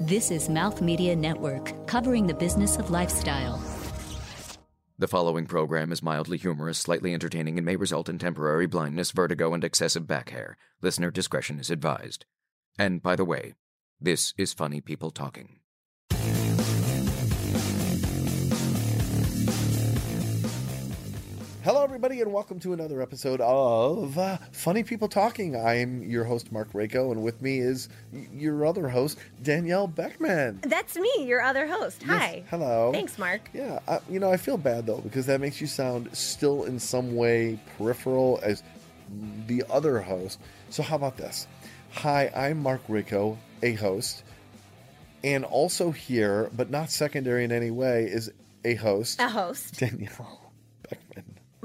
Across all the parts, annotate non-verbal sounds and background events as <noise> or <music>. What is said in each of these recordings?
This is Mouth Media Network, covering the business of lifestyle. The following program is mildly humorous, slightly entertaining, and may result in temporary blindness, vertigo, and excessive back hair. Listener discretion is advised. And by the way, this is Funny People Talking. Everybody, and welcome to another episode of uh, Funny People Talking. I'm your host, Marc Raco, and with me is y- your other host, Danielle Beckmann. That's me, your other host. Hi. Yes, hello. Thanks, Mark. Yeah, I, you know, I feel bad though because that makes you sound still in some way peripheral as the other host. So, how about this? Hi, I'm Marc Raco, a host, and also here, but not secondary in any way, is a host, A host. Danielle.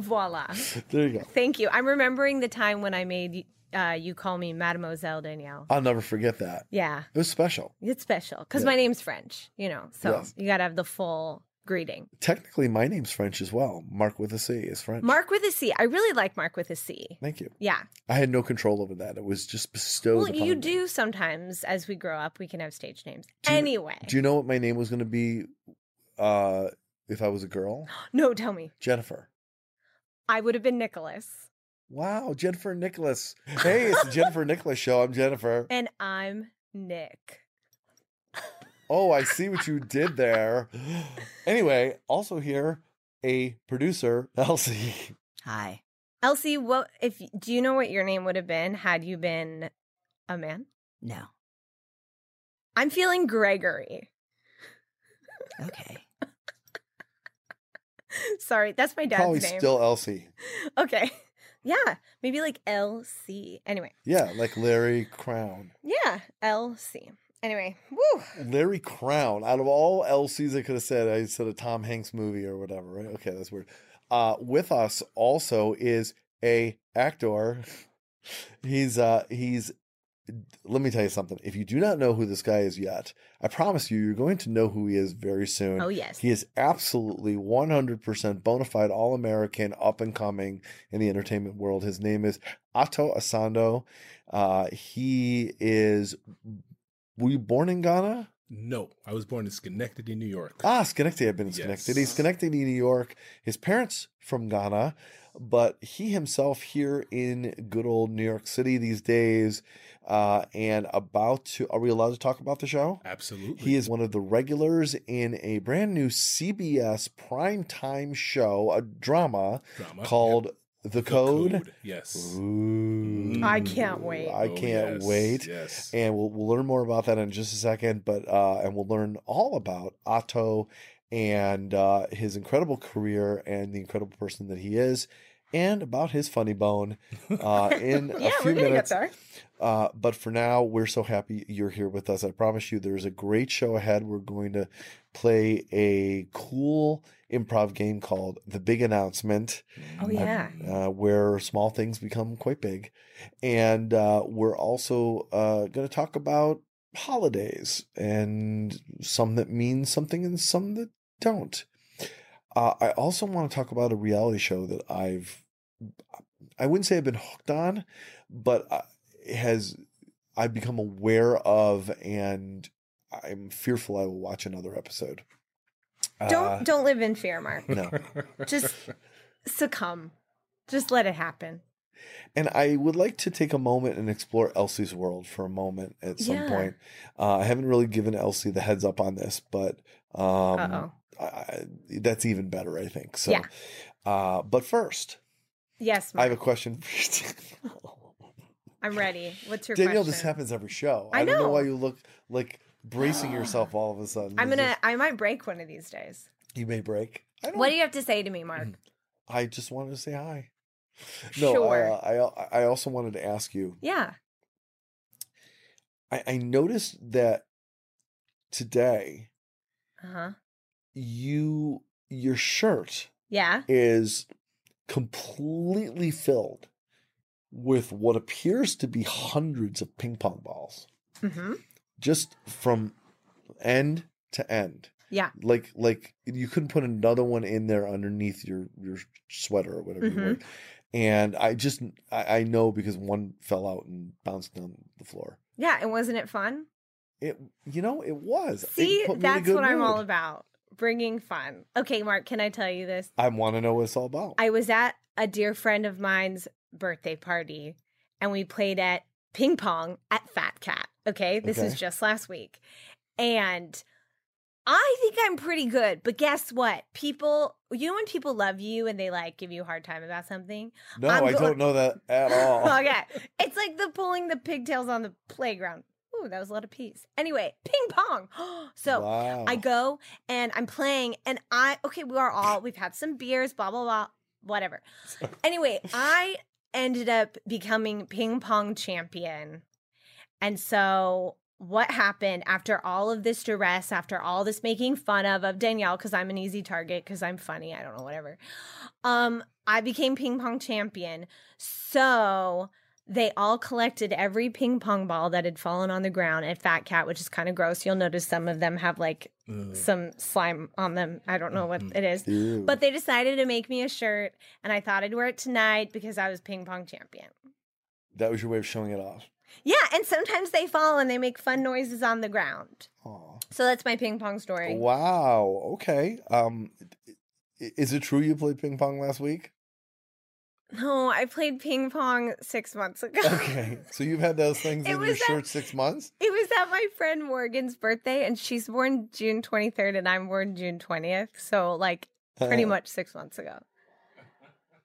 Voila. There you go. Thank you. I'm remembering the time when I made uh, you call me Mademoiselle Danielle. I'll never forget that. Yeah, It was special. it's special because Yeah. my name's French, you know, so Yes. you got to have the full greeting. Technically, my name's French as well. Mark with a C is French. Mark with a C. I really like Mark with a C. Thank you. Yeah. I had no control over that. It was just bestowed Well, you me. do sometimes as we grow up, we can have stage names. Do you- anyway. Do you know what my name was going to be uh, if I was a girl? <gasps> no, tell me. Jennifer. I would have been Nicholas. Wow, Jennifer Nicholas. <laughs> Hey, it's the Jennifer Nicholas show. I'm Jennifer. And I'm Nick. Oh, I see what you did <laughs> there. Anyway, also here, a producer, <laughs> Elsie. Hi. Elsie, what if do you know what your name would have been had you been a man? No. I'm feeling Gregory. Okay. <laughs> Sorry, that's my dad's Probably name. still Elsie. Okay. <laughs> Yeah, maybe like LC. Anyway, Yeah, like Larry Crowne. yeah, LC. Anyway, woo. Larry Crowne. Out of all LCs I could have said, I said a Tom Hanks movie or whatever, right? Okay, that's weird. Uh, with us also is a actor. <laughs> He's uh he's let me tell you something. If you do not know who this guy is yet, I promise you you're going to know who he is very soon. Oh yes. He is absolutely 100% bona fide all American, up and coming in the entertainment world. His name is Ato Essandoh. Uh, he is, were you born in Ghana? No, I was born in Schenectady, New York. Ah, Schenectady. I've been in Yes. Schenectady. Schenectady, New York. His parents from Ghana, but he himself here in good old New York City these days. Uh, and about to, are we allowed to talk about the show? Absolutely. He is one of the regulars in a brand new CBS primetime show, a drama Drama, called yep. The, The Code. Yes. Ooh. I can't wait. I Oh, can't yes, wait. Yes. And we'll, we'll learn more about that in just a second. But uh, and we'll learn all about Ato and uh, his incredible career and the incredible person that he is, and about his funny bone uh, <laughs> in yeah, a few we're minutes. Uh, but for now, we're so happy you're here with us. I promise you, there's a great show ahead. We're going to play a cool improv game called The Big Announcement, Oh yeah. uh, where small things become quite big. And uh, we're also uh, going to talk about holidays and some that mean something and some that don't. Uh, I also want to talk about a reality show that I've, I wouldn't say I've been hooked on, but uh, has I've become aware of, and I'm fearful I will watch another episode. Don't Uh, don't live in fear, Mark. no. Just succumb. Just let it happen. And I would like to take a moment and explore Elsie's world for a moment at some Yeah. point. Uh, I haven't really given Elsie the heads up on this, but um. I, I, that's even better, I think. So, Yeah. uh, but first, Yes, I have a question. <laughs> I'm ready. What's your Danielle, question? this happens every show. I don't know why you look like bracing yourself <gasps> all of a sudden. I'm gonna. I might break one of these days. you may break. I don't. What do you have to say to me, Mark? I just wanted to say hi. No, Sure. uh, I I also wanted to ask you. Yeah. I, I noticed that today Uh huh. You your shirt Yeah. is completely filled with what appears to be hundreds of ping pong balls, Mm-hmm. just from end to end. Yeah. Like like you couldn't put another one in there underneath your your sweater or whatever you Mhm. wear. And I just I, I know because one fell out and bounced down the floor. Yeah. And wasn't it fun? It, you know, it was. See, put me in a that's what I'm all about. Bringing fun. Okay, Mark, can I tell you this? I want to know what it's all about. I was at a dear friend of mine's birthday party and we played at ping pong at Fat Cat. Okay. This is just last week. And I think I'm pretty good, but guess what? People, you know, when people love you and they like give you a hard time about something? no, I'm I go- don't know that at <laughs> all. okay. It's like the pulling the pigtails on the playground. Ooh, that was a lot of peas. Anyway, ping pong. <gasps> so wow. I go and I'm playing, and I okay, we are all we've had some beers, blah blah blah, whatever. <laughs> Anyway, I ended up becoming ping pong champion, and so what happened after all of this duress, after all this making fun of of Danielle because I'm an easy target because I'm funny, I don't know whatever. Um, I became ping pong champion, so they all collected every ping pong ball that had fallen on the ground at Fat Cat, which is kind of gross. You'll notice some of them have like Ugh. some slime on them. I don't know what it is. Ew. But they decided to make me a shirt, and I thought I'd wear it tonight because I was ping pong champion. that was your way of showing it off. Yeah, and sometimes they fall and they make fun noises on the ground. Aw. So that's my ping pong story. Wow. Okay. Um, is it true you played ping pong last week? No, I played ping pong six months ago. Okay. So you've had those things <laughs> in your shirt six months? It was at my friend Morgan's birthday, and she's born June 23rd, and I'm born June 20th. So, like, pretty uh-huh. much six months ago.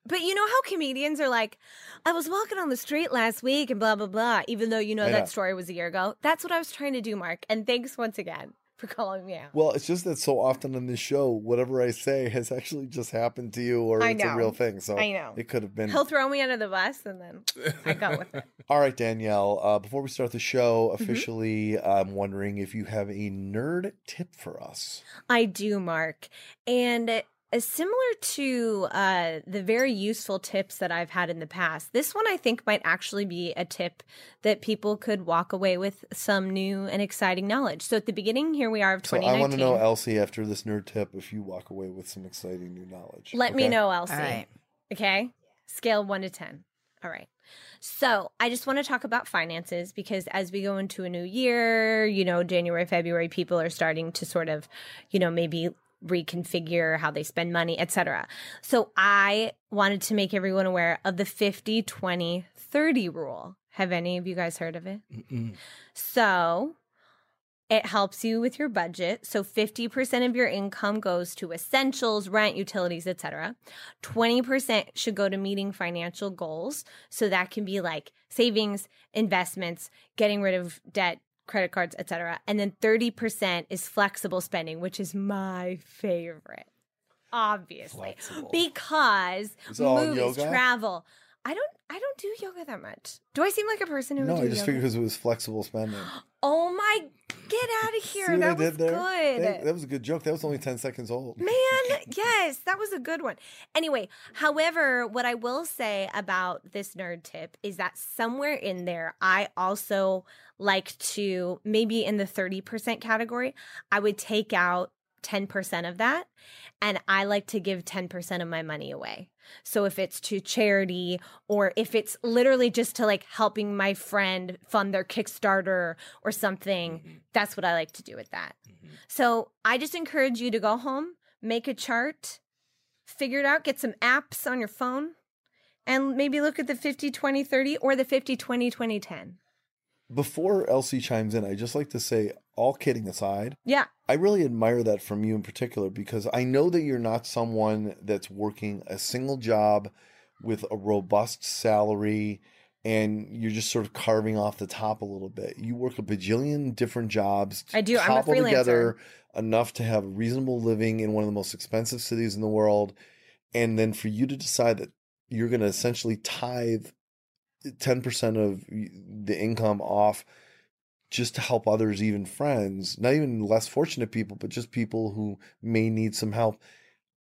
But you know how comedians are like, I was walking on the street last week and blah, blah, blah, even though you know I that story was a year ago? That's what I was trying to do, Mark. And thanks once again for calling me out. Well, it's just that so often on this show, whatever I say has actually just happened to you, or I it's a real thing. So I know. it could have been. He'll throw me under the bus, and then I go with it. <laughs> All right, Danielle. Uh, before we start the show Mm-hmm. officially, I'm wondering if you have a nerd tip for us. I do, Mark. And similar to uh, the very useful tips that I've had in the past, this one I think might actually be a tip that people could walk away with some new and exciting knowledge. So at the beginning, here we are of So I 2019. want to know, Elsie, after this nerd tip, if you walk away with some exciting new knowledge. Let me know, Elsie. All right. Okay. Scale one to 10. All right. So I just want to talk about finances because as we go into a new year, you know, January, February, people are starting to sort of, you know, maybe reconfigure how they spend money, etc. So I wanted to make everyone aware of the 50, 20, 30 rule. Have any of you guys heard of it? Mm-mm. So it helps you with your budget. So 50% of your income goes to essentials, rent, utilities, etc. 20% should go to meeting financial goals. So that can be like savings, investments, getting rid of debt, credit cards, etc. And then 30% is flexible spending, which is my favorite. Obviously. Flexible. Because movies, yoga? travel. I don't I don't do yoga that much. Do I seem like a person who No, would do I just yoga? figured because it was flexible spending. <gasps> Oh my, get out of <laughs> here. That was good. Hey, that was a good joke. That was only 10 seconds old. Man, <laughs> yes, that was a good one. Anyway, however, what I will say about this nerd tip is that somewhere in there, I also like to, maybe in the 30% category, I would take out 10% of that. And I like to give 10% of my money away. So if it's to charity or if it's literally just to like helping my friend fund their Kickstarter or something, mm-hmm. that's what I like to do with that. Mm-hmm. So I just encourage you to go home, make a chart, figure it out, get some apps on your phone, and maybe look at the 50 20 30 or the 50 20 20 10. Before Elsie chimes in, I just like to say, all kidding aside, Yeah. I really admire that from you in particular because I know that you're not someone that's working a single job with a robust salary and you're just sort of carving off the top a little bit. You work a bajillion different jobs I do. I'm a freelancer. together enough to have a reasonable living in one of the most expensive cities in the world. And then for you to decide that you're going to essentially tithe 10% of the income off just to help others, even friends, not even less fortunate people, but just people who may need some help.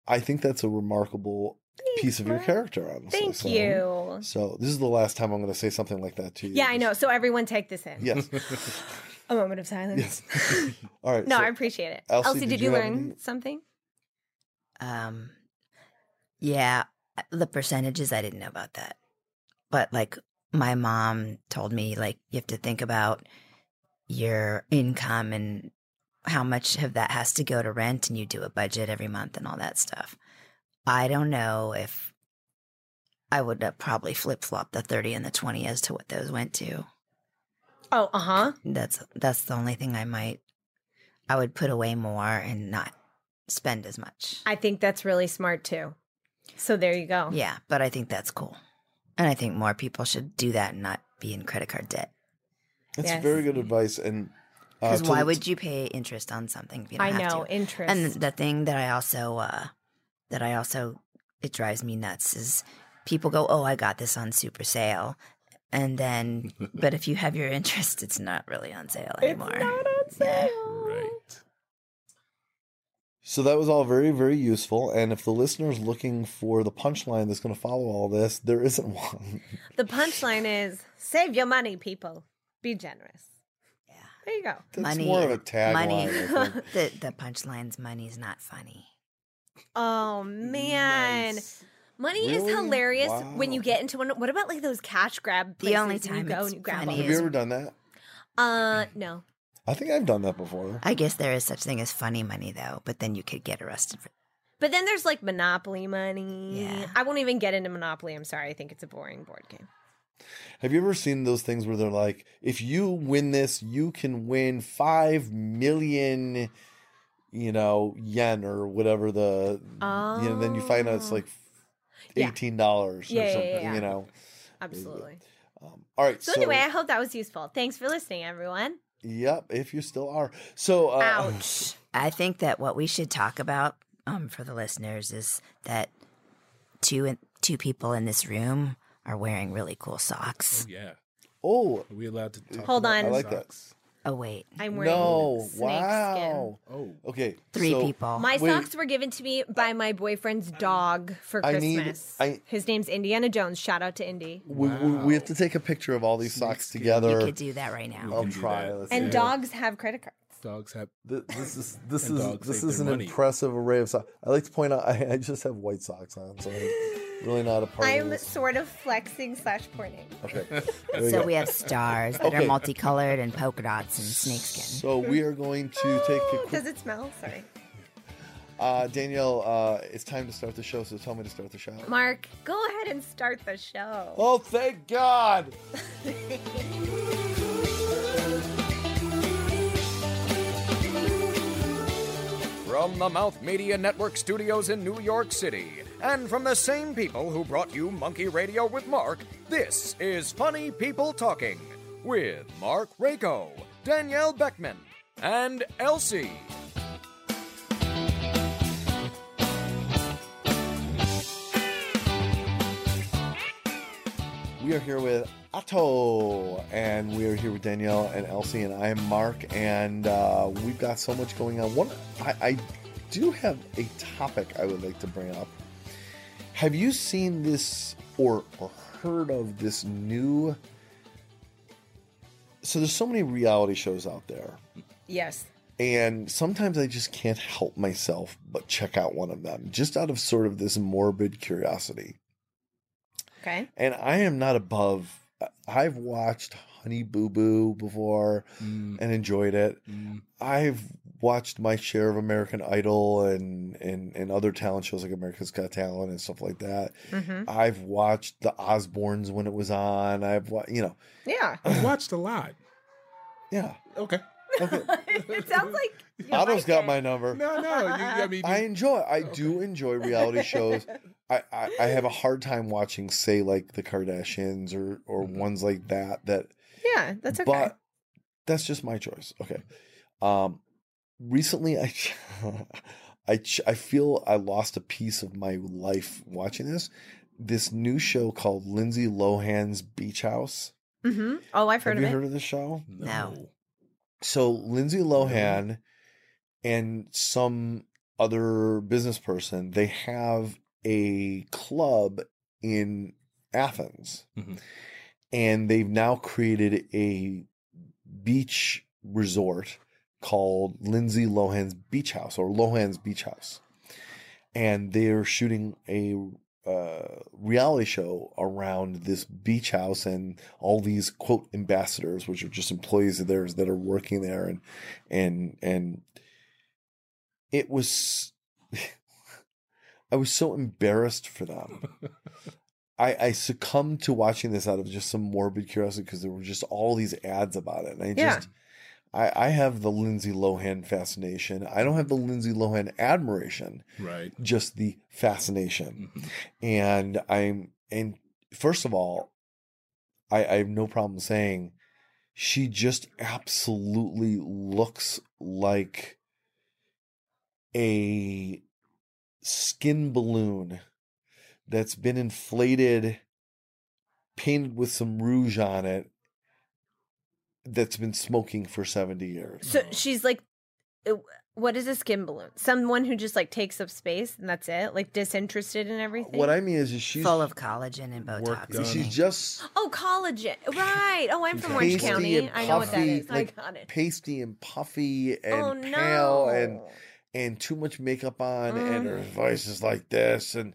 I think that's a remarkable piece of your character, honestly. Thank So- you. So this is the last time I'm going to say something like that to you. Yeah, I know. So everyone take this in. Yes. <laughs> A moment of silence. yes. <laughs> All right. No, so I appreciate it. Elsie, Elsie, did did, you you, learn any- something? Um, yeah, the percentages I didn't know about that, but like my mom told me, like you have to think about your income and how much of that has to go to rent and you do a budget every month and all that stuff. I don't know if I would probably flip flop the 30 and the 20 as to what those went to. Oh, uh huh. That's that's the only thing I might I would put away more and not spend as much. I think that's really smart too. So there you go. Yeah, but I think that's cool. And I think more people should do that and not be in credit card debt. That's Yes. very good advice. And uh, Because to- why would you pay interest on something if you don't I have know to? interest. And the thing that I also uh that I also it drives me nuts is people go, "Oh, I got this on super sale." And then <laughs> but if you have your interest, it's not really on sale anymore. it's not on Yeah. sale. Right. So that was all very, very useful. And if the listener's looking for the punchline that's going to follow all this, there isn't <laughs> one. The punchline is save your money, people. Be generous. Yeah. There you go. That's Money- more of a tagline. money- <laughs> The the punchline's money's not funny. Oh man. Nice. Money Really? is hilarious when you get into one. What about like those cash grab? The only time you go it's and you grab funny all Have you ever done that? Uh, no. I think I've done that before. I guess there is such thing as funny money though, but then you could get arrested for But then there's like Monopoly money. Yeah. I won't even get into Monopoly. I'm sorry. I think it's a boring board game. Have you ever seen those things where they're like, if you win this, you can win five million, you know, yen or whatever the, you know, then you find out it's like eighteen dollars Yeah, or yeah, something, yeah. you know. Absolutely. Um, all right. So, anyway, I hope that was useful. Thanks for listening, everyone. Yep. If you still are, so uh, Ouch. <sighs> I think that what we should talk about um, for the listeners is that two in, two people in this room are wearing really cool socks. Oh yeah. Oh, Are we allowed to talk Hold about on. I like that. Socks? Oh wait, I'm wearing no! snake Wow. Oh. Okay. three so people. My Wait. socks were given to me by my boyfriend's dog for I need- Christmas. I- His name's Indiana Jones. Shout out to Indy. We, we, we have to take a picture of all these socks Snakeskin. you together. could do that right now. I'll try. Let's And see. dogs have credit cards. Dogs have Th- This is this is this is an money. impressive array of socks. I like to point out I, I just have white socks on, so I'm really not a part of I'm this. sort of flexing slash pointing. Okay. <laughs> We So go. we have stars that Okay. are multicolored and polka dots and snakeskin. So we are going to take a quick. Does it smell? Sorry. Uh, Danielle, uh, it's time to start the show. So tell me to start the show. Mark, go ahead and start the show. Oh, thank God! <laughs> From the Mouth Media Network studios in New York City, and from the same people who brought you Monkey Radio with Mark, this is Funny People Talking with Marc Raco, Danielle Beckmann, and Elsie. We are here with Ato, and we are here with Danielle and Elsie, and I am Mark, and uh, we've got so much going on. One, I, I do have a topic I would like to bring up. Have you seen this or or heard of this new? So there's so many reality shows out there, Yes. and sometimes I just can't help myself but check out one of them, just out of sort of this morbid curiosity. Okay. And I am not above. I've watched Honey Boo Boo before Mm, and enjoyed it. mm. I've watched my share of American Idol and, and, and other talent shows like America's Got Talent and stuff like that. Mm-hmm. I've watched the Osbournes when it was on. I've wa- you know, Yeah. <clears throat> I've watched a lot. yeah. Okay. Okay. <laughs> it sounds like you Ato's like got it. my number. No, no. You, I mean, I enjoy. I do enjoy reality <laughs> shows. I, I, I have a hard time watching, say, like the Kardashians or or Mhm. ones like that that Yeah, that's okay. But that's just my choice. Okay. Um, recently, I <laughs> I I feel I lost a piece of my life watching this. This new show called Lindsay Lohan's Beach House. hmm Oh, I've heard Have of you it. heard of this show? No. So Lindsay Lohan and some other business person, they have a club in Athens. Mhm. And they've now created a beach resort called Lindsay Lohan's Beach House or Lohan's Beach House. And they're shooting a uh, reality show around this beach house and all these quote ambassadors, which are just employees of theirs that are working there, and and and it was. I was so embarrassed for them. <laughs> I, I succumbed to watching this out of just some morbid curiosity because there were just all these ads about it, and I Yeah. just I, I have the Lindsay Lohan fascination. I don't have the Lindsay Lohan admiration, Right. just the fascination. Mhm. And I'm and first of all, I, I have no problem saying she just absolutely looks like a skin balloon that's been inflated, painted with some rouge on it, that's been smoking for 70 years. So she's like, uh, what is a skin balloon? Someone who just like takes up space and that's it, like disinterested in everything. What I mean is, is she's Full of collagen and Work Botox. done. she's just oh, collagen, right? Oh, I'm from Orange County. and I know what that is. puffy, like I got it. pasty and puffy and oh pale no! and and too much makeup on, and her voice is like this, and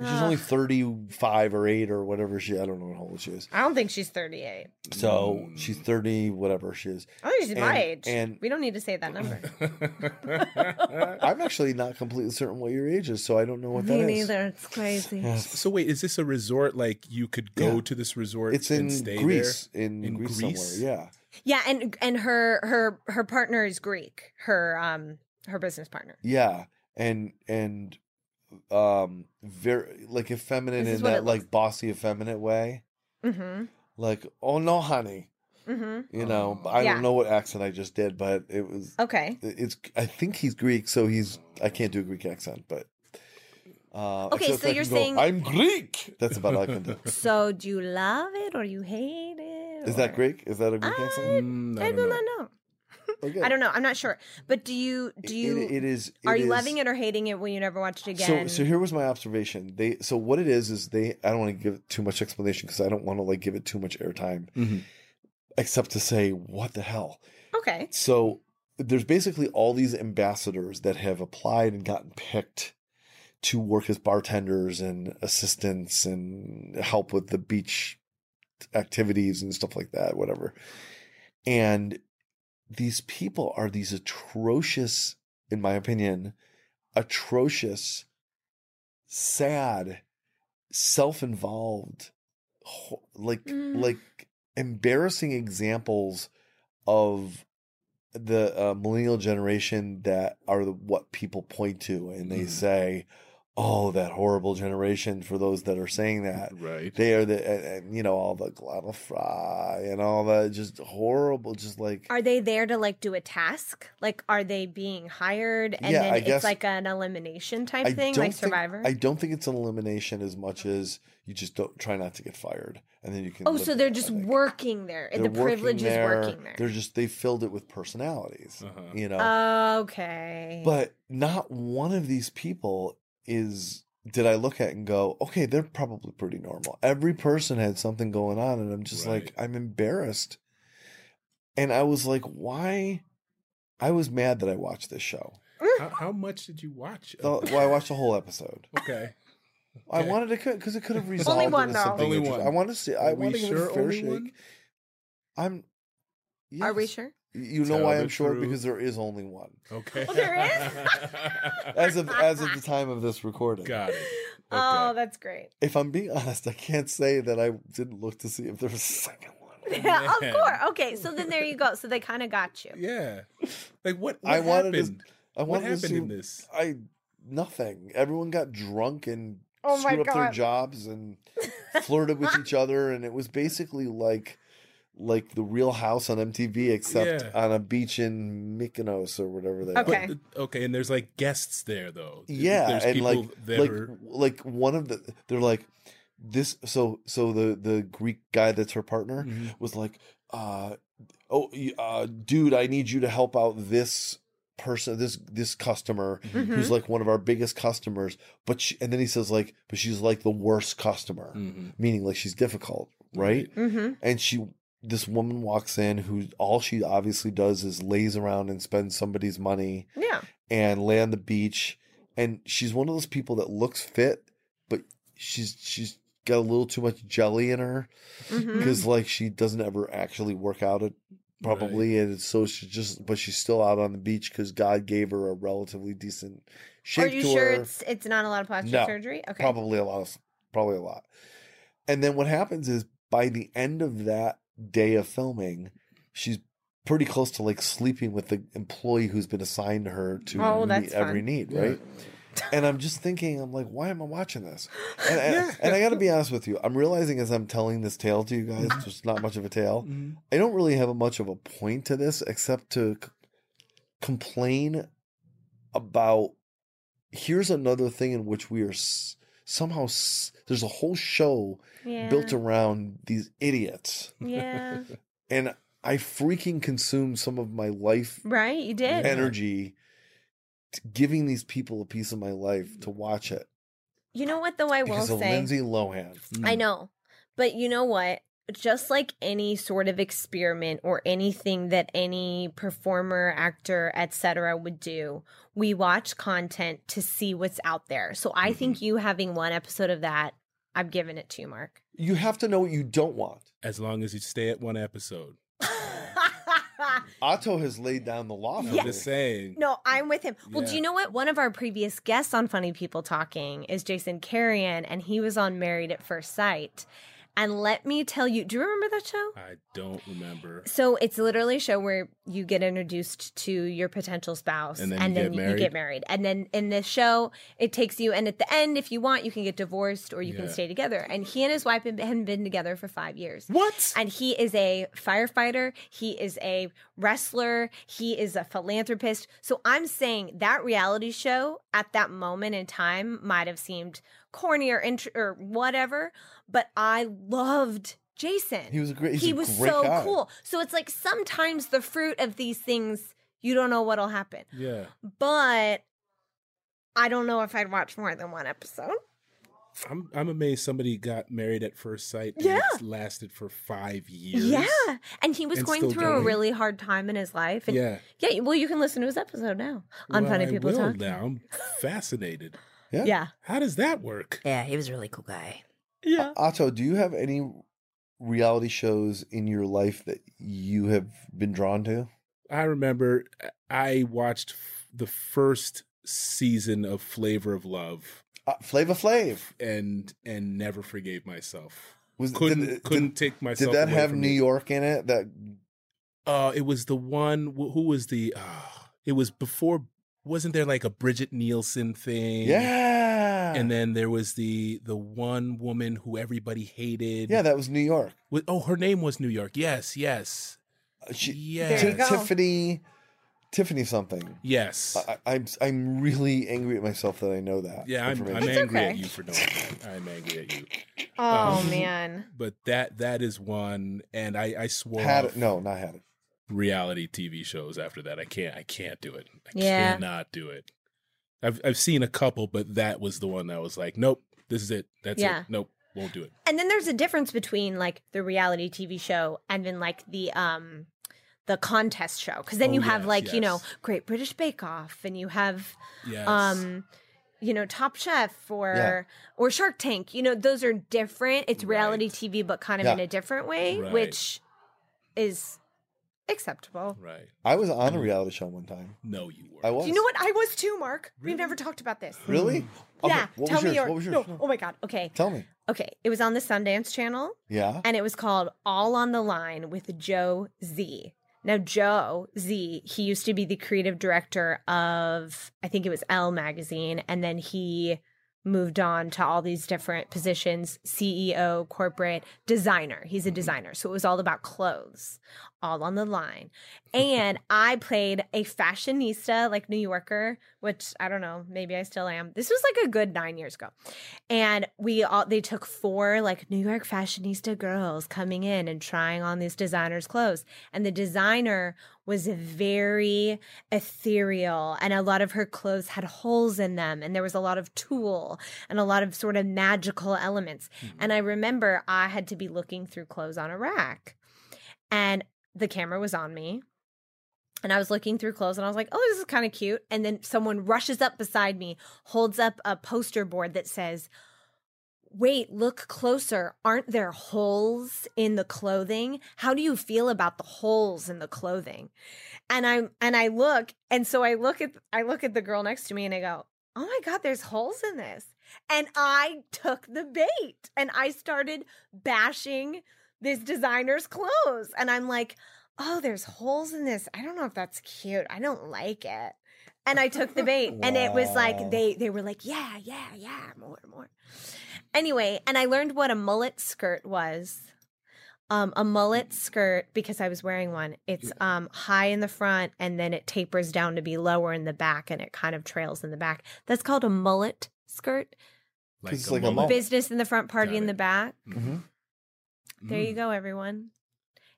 she's only thirty five or eight or whatever she. I don't know how old she is. I don't think she's 38. So Mm. she's thirty, whatever she is. I think she's my age. and- we don't need to say that number. <laughs> I'm actually not completely certain what your age is, so I don't know what that Me is. neither. It's crazy. <sighs> Yeah. so wait, is this a resort? Like you could go Yeah. to this resort It's in and stay Greece, in, In Greece, Greece? somewhere. Yeah, Yeah, and and her her her partner is Greek. Her um her business partner. yeah, and and um, very like effeminate in that like looks- bossy, effeminate way. Mm-hmm. Like, oh no, honey, Mm-hmm. you know. I Yeah. don't know what accent I just did, but it was. Okay. It's. I think he's Greek, so he's. I can't do a Greek accent, but. Uh, Okay, so I you're can go, saying- I'm Greek. That's about all I can do. <laughs> So do you love it or you hate it? Is that Greek? Is that a Greek I- accent? Mm, I I do don't not know. know. Okay. <laughs> I don't know. I'm not sure. But do you do It- you it is. are you is- loving it or hating it when you never watched it again? So, so here was my observation. They, so what it is is they. I don't want to give it too much explanation because I don't want to like give it too much airtime, Mhm. except to say what the hell. okay. So there's basically all these ambassadors that have applied and gotten picked to work as bartenders and assistants and help with the beach activities and stuff like that, whatever. And these people are these atrocious, in my opinion, atrocious, sad, self-involved, like Mm. like embarrassing examples of the uh, millennial generation that are the, what people point to and they Mhm. say oh that horrible generation for those that are saying that Right. they are the and, and, you know all the glottal fry and all that just horrible just like Are they there to like do a task? Like are they being hired and Yeah, then I it's guess- like an elimination type I thing, don't like think- Survivor? I don't think it's an elimination as much as you just don't try not to get fired and then you can oh, so they're just think. working there. They're the privilege there. is working there. They're just they filled it with personalities, Uh-huh. you know. okay. But not one of these people is did I look at and go, okay, they're probably pretty normal. Every person had something going on, and I'm just like, I'm embarrassed. And I was like, why? I was mad that I watched this show. How, how much did you watch? The- well, I watched the whole episode. Okay. I Okay. wanted to because it could have <laughs> resolved one, though. something Only one. I want to see. I Are we want to give it a fair shake. one? I'm. Are we sure? You know Tell why I'm sure truth. because there is only one Okay. Oh, there is? <laughs> as of as of the time of this recording. Got it. Oh, that's great. If I'm being honest, I can't say that I didn't look to see if there was a second one. <laughs> Yeah, of course. Okay, so then there you go. So they kind of got you. Yeah. Like what? what I wanted to- happened? I what wanted to happened see. in this? I nothing. Everyone got drunk and Oh screwed up their jobs and <laughs> flirted with each other, and it was basically like like the Real House on MTV, except Yeah. on a beach in Mykonos or whatever they. Okay. But, okay, and there's like guests there though. Yeah, There's and people like that like are like one of the they're like this. So so the the Greek guy that's her partner Mhm. was like, uh, oh, uh, dude, I need you to help out this person, this this customer Mm-hmm. who's like one of our biggest customers. But she, and then he says like, but she's like the worst customer, Mhm. meaning like she's difficult, right? Mm-hmm. And she, this woman walks in who all she obviously does is lays around and spends somebody's money Yeah. and lay on the beach. And she's one of those people that looks fit, but she's she's got a little too much jelly in her mm-hmm. because like she doesn't ever actually work out it probably and it's, so she's just but she's still out on the beach because god gave her a relatively decent shape Are you to sure her it's it's not a lot of plastic No, surgery? Okay. probably a lot of probably a lot and then what happens is by the end of that day of filming she's pretty close to like sleeping with the employee who's been assigned to her to Oh, meet that's every fun. need Yeah. right and i'm just thinking i'm like why am i watching this <laughs> and, and, and i gotta be honest with you i'm realizing as i'm telling this tale to you guys there's not much of a tale Mhm. I don't really have a much of a point to this except to c- complain about here's another thing in which we are s- somehow s- there's a whole show yeah. built around these idiots Yeah. <laughs> and I freaking consumed some of my life right. You did. energy giving these people a piece of my life to watch it you know what though? I will because say. Lindsay Lohan. I mm. know. But you know what? Just like any sort of experiment or anything that any performer, actor, etc. would do, we watch content to see what's out there. So I mm-hmm. think you having one episode of that, I've given it to you, Mark. You have to know what you don't want. As long as you stay at one episode. <laughs> Ato has laid down the law for I'm me. just saying. No, I'm with him. Well, do you know what? One of our previous guests on Funny People Talking is Jason Carrion, and he was on Married at First Sight. And let me tell you, do you remember that show? I don't remember. So it's literally a show where you get introduced to your potential spouse, And then you get you, married? get married. And then in this show, it takes you, and at the end, if you want, you can get divorced or you can stay together. And he and his wife have been been together for five years. What? And he is a firefighter. He is a wrestler. He is a philanthropist. So I'm saying that reality show at that moment in time might have seemed corny or int- or whatever, but I loved Jason. He was a great. He's he a was great so guy. cool. So it's like sometimes the fruit of these things you don't know what'll happen. Yeah. But I don't know if I'd watch more than one episode. I'm I'm amazed somebody got married at first sight. And Yeah. It's lasted for five years. Yeah. And he was And going still through a really hard time in his life. And Yeah. Yeah, well, you can listen to his episode now on Well, Funny I People will Talk. Now I'm fascinated. <laughs> Yeah. Yeah, How does that work? Yeah, he was a really cool guy. yeah. Ato, do you have any reality shows in your life that you have been drawn to? I remember I watched f- the first season of Flavor of Love Uh, Flava Flav and and never forgave myself. was Couldn't did, couldn't take did, myself. did that away have from New it. York in it? That Uh, it was the one. wh- Who was the? Uh, it was before. Wasn't there like a Brigitte Nielsen thing? yeah, And then there was the the one woman who everybody hated. yeah, that was New York. Wa- Oh, her name was New York. Yes, yes, Uh, She, yes, There you go. Tiffany, Tiffany something. yes. I, I- I'm I'm really angry at myself that I know that. yeah, I'm, I'm information. angry at you for knowing that. I'm angry at you. Oh Um, man. But that that is one, and I I swore had off it. No, not had it. Reality TV shows after that. I can't. I can't do it. I Yeah. cannot do it. I've I've seen a couple, but that was the one that was like, nope, this is it. That's Yeah. it. Nope, won't do it. And then there's a difference between like the reality TV show and then like the um the contest show because then Oh, you have yes, like you know. Great British Bake Off and you have Yes. um you know Top Chef or Yeah. or Shark Tank. You know those are different. It's reality Right. TV but kind of Yeah. in a different way, Right. which is acceptable. right. I was on a reality show one time. No, you were. I was. You know what? I was too, Mark. We've never talked about this. Really? Hmm. Okay, Yeah, What tell was me yours? your. What was yours? No, oh my god. Okay, Tell me. okay. It was on the Sundance Channel. Yeah. and it was called All on the Line with Joe Zee. Now, Joe Zee, he used to be the creative director of, I think it was Elle magazine, and then he moved on to all these different positions CEO, corporate, designer. He's a mm-hmm. designer. So it was all about clothes, all on the line. <laughs> And I played a fashionista, like New Yorker, which I don't know, maybe I still am. This was like a good nine years ago and we all they took four like New York fashionista girls coming in and trying on these designers' clothes, and the designer was very ethereal, and a lot of her clothes had holes in them, and there was a lot of tulle and a lot of sort of magical elements. Mm-hmm. And I remember I had to be looking through clothes on a rack, and the camera was on me. And I was looking through clothes and I was like, oh, this is kind of cute. And then someone rushes up beside me, holds up a poster board that says, wait, look closer. Aren't there holes in the clothing? How do you feel about the holes in the clothing? And I'm and I look, and so I look at I look at the girl next to me and I go, "Oh my god, there's holes in this." And I took the bait and I started bashing this designer's clothes. And I'm like, "Oh, there's holes in this. I don't know if that's cute. I don't like it." And I took the bait and it was like they they were like, "Yeah, yeah, yeah, more, more." Anyway, and I learned what a mullet skirt was. Um, a mullet skirt because I was wearing one. It's um high in the front and then it tapers down to be lower in the back and it kind of trails in the back. That's called a mullet skirt. Like a like a mullet. mullet. Business in the front, party Got in it. the back. Mhm. There you Mm. go, everyone.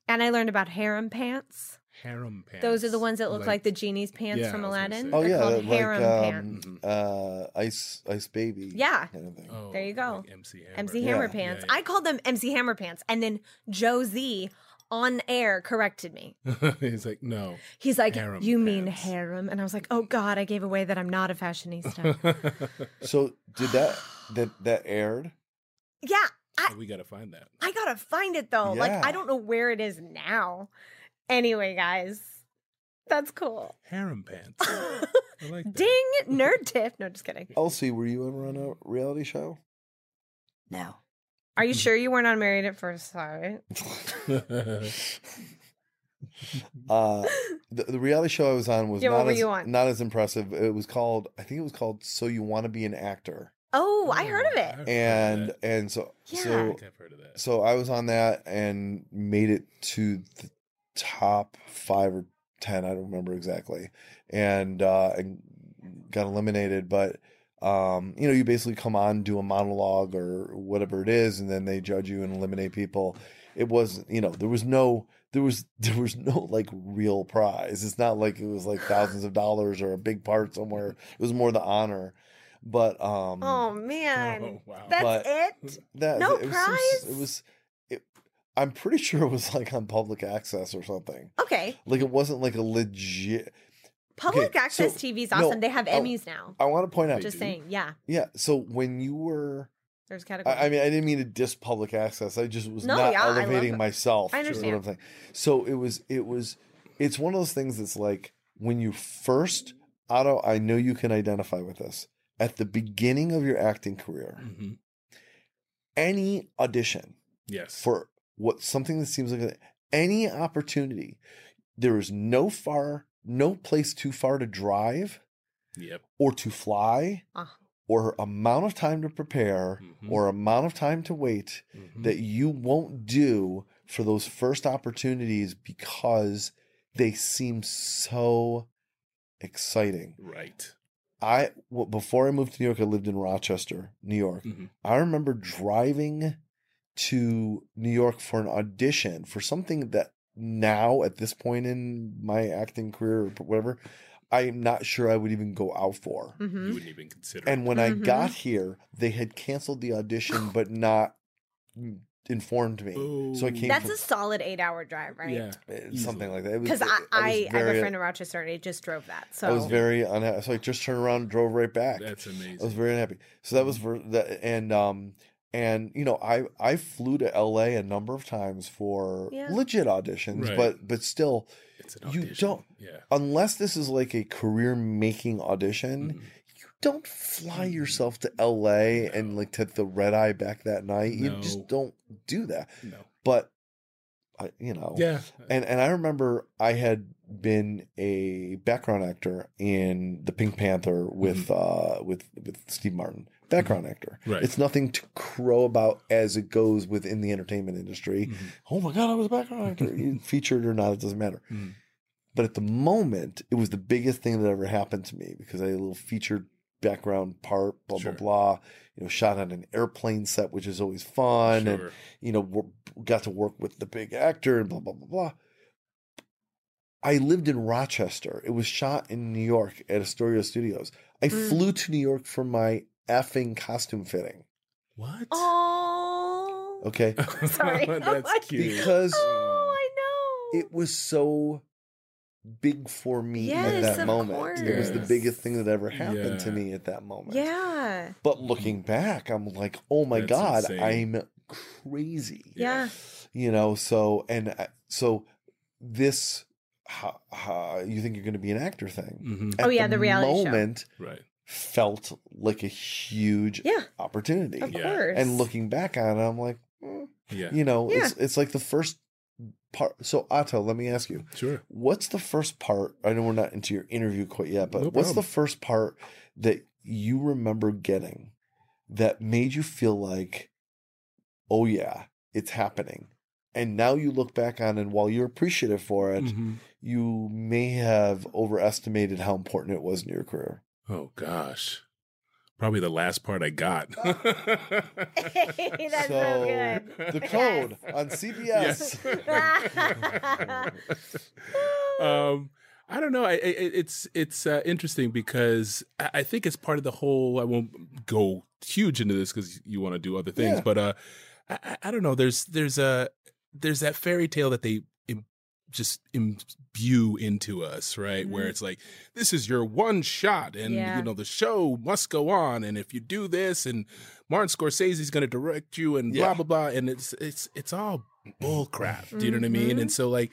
And I learned about harem pants. Harem pants. Those are the ones that look like, the genie's pants Yeah, from I was gonna Aladdin. Oh They're yeah, called like harem pants. um, pants. uh, ice ice baby. Yeah. kind of thing. Oh, There you go. like MC Hammer. MC Hammer Yeah, pants. yeah. I called them MC Hammer pants. And then Joe Zee on air corrected me. <laughs> He's like, no. He's like, Harem You mean harem? And I was like, Oh God, I gave away that I'm not a <laughs> fashionista. So did that that that aired? yeah. I, we gotta find that. I gotta find it though. Like, I don't know where it is now. Anyway, guys, that's cool. Harem pants. <laughs> I like that. Ding, <laughs> nerd tip. No, just kidding. Elsie, were you ever on a reality show? No. Are you sure <laughs> you weren't on Married at First Sight? Uh, the, the reality show I was on was Yeah, not as on? not as impressive. It was called I think it was called So You Want to Be an Actor, Oh, I heard of it. and that. and so Yeah. I so think I've heard of that. so I was on that and made it to the top five or ten. I don't remember exactly, and uh, and got eliminated. But um, you know, you basically come on, do a monologue or whatever it is, and then they judge you and eliminate people. It was you know there was no there was <laughs> there was no like real prize. It's not like it was like thousands of dollars or a big part somewhere. It was more the honor. But um, Oh <laughs> man, Oh, wow. that's it. that No it was prize? it was it, I'm pretty sure it was like on public access or something. Okay, Like it wasn't like a legit. public Okay, access so- TV is no, awesome. they have I- Emmys now. I want to point out. Just saying, yeah. Yeah. So when you were, There's categories. I, I mean, I didn't mean to diss public access. I just was No, not yeah, elevating it. myself. I is what understand. I'm saying. So it was. It was. It's one of those things that's like when you first, Ato. I know you can identify with this. At the beginning of your acting career, Mhm. any audition Yes. for what something that seems like a, any opportunity. There is no far, no place too far to drive Yep. or to fly Ah. or amount of time to prepare Mhm. or amount of time to wait Mhm. that you won't do for those first opportunities because they seem so exciting. right. I well, before I moved to New York, I lived in Rochester, New York. Mhm. I remember driving to New York for an audition for something that now, at this point in my acting career or whatever, I'm not sure I would even go out for. You hmm wouldn't even consider. And it. when I Mhm. got here, they had canceled the audition, <sighs> but not informed me. So I Ooh. came That's from a solid eight-hour drive, right? Yeah. uh, something like that. Because I, was I, I have a friend in Rochester and I just drove that. So I was very unhappy. So I just turned around and drove right back. That's amazing. I was very unhappy. So that was for that, and um, and you know, I I flew to L.A. a number of times for Yeah. legit auditions, Right. but but still, it's an you don't- Yeah. unless this is like a career making audition, Mhm. Don't fly yourself to L.A. and like take the red eye back that night. You just don't do that. No. But I, you know, Yeah. and and I remember I had been a background actor in the Pink Panther with uh with with Steve Martin. Background actor. Right. It's nothing to crow about as it goes within the entertainment industry. Mhm. Oh my god, I was a background actor. <laughs> Featured or not, it doesn't matter. Mhm. But at the moment, it was the biggest thing that ever happened to me because I had a little featured background part, blah Sure. blah blah. You know, shot on an airplane set, which is always fun, and you know, wor- got to work with the big actor and blah, blah, blah, blah. I lived in Rochester. It was shot in New York at Astoria Studios. I Mm. flew to New York for my effing costume fitting. What? Oh. Okay. <laughs> Sorry. That's <laughs> cute. Because Oh, I know. it was so big for me Yes, at that of moment. It was the biggest thing that ever happened to me at that moment. Yeah. But looking back, I'm like, oh my That's God, insane. I'm crazy. Yeah. You know, so, and uh, so this, how, how, you think you're going to be an actor thing. hmm At Oh, yeah, the reality show. moment Right. felt like a huge Yeah. opportunity. Of Yeah. course. And looking back on it, I'm like, mm, Yeah. you know, Yeah. it's it's like the first part. So Ato, let me ask you, Sure. what's the first part? I know we're not into your interview quite yet, but No what's the first part that you remember getting that made you feel like, oh yeah, it's happening? And now you look back on, and while you're appreciative for it, Mhm. you may have overestimated how important it was in your career. Oh gosh. Probably the last part I got. <laughs> <laughs> That's so, good. The code on CBS. <laughs> um, I don't know. I, I, it's it's uh, interesting because I, I think it's part of the whole. I won't go huge into this because you want to do other things, Yeah. but uh, I, I- I don't know. There's there's a there's that fairy tale that they im- just imbue into us, right? Where Mhm. it's like this is your one shot, and Yeah. you know the show must go on, and if you do this, and Martin Scorsese's going to direct you, and Yeah. blah blah blah, and it's it's it's all bull crap. Do you know what I mean? Mhm. And so like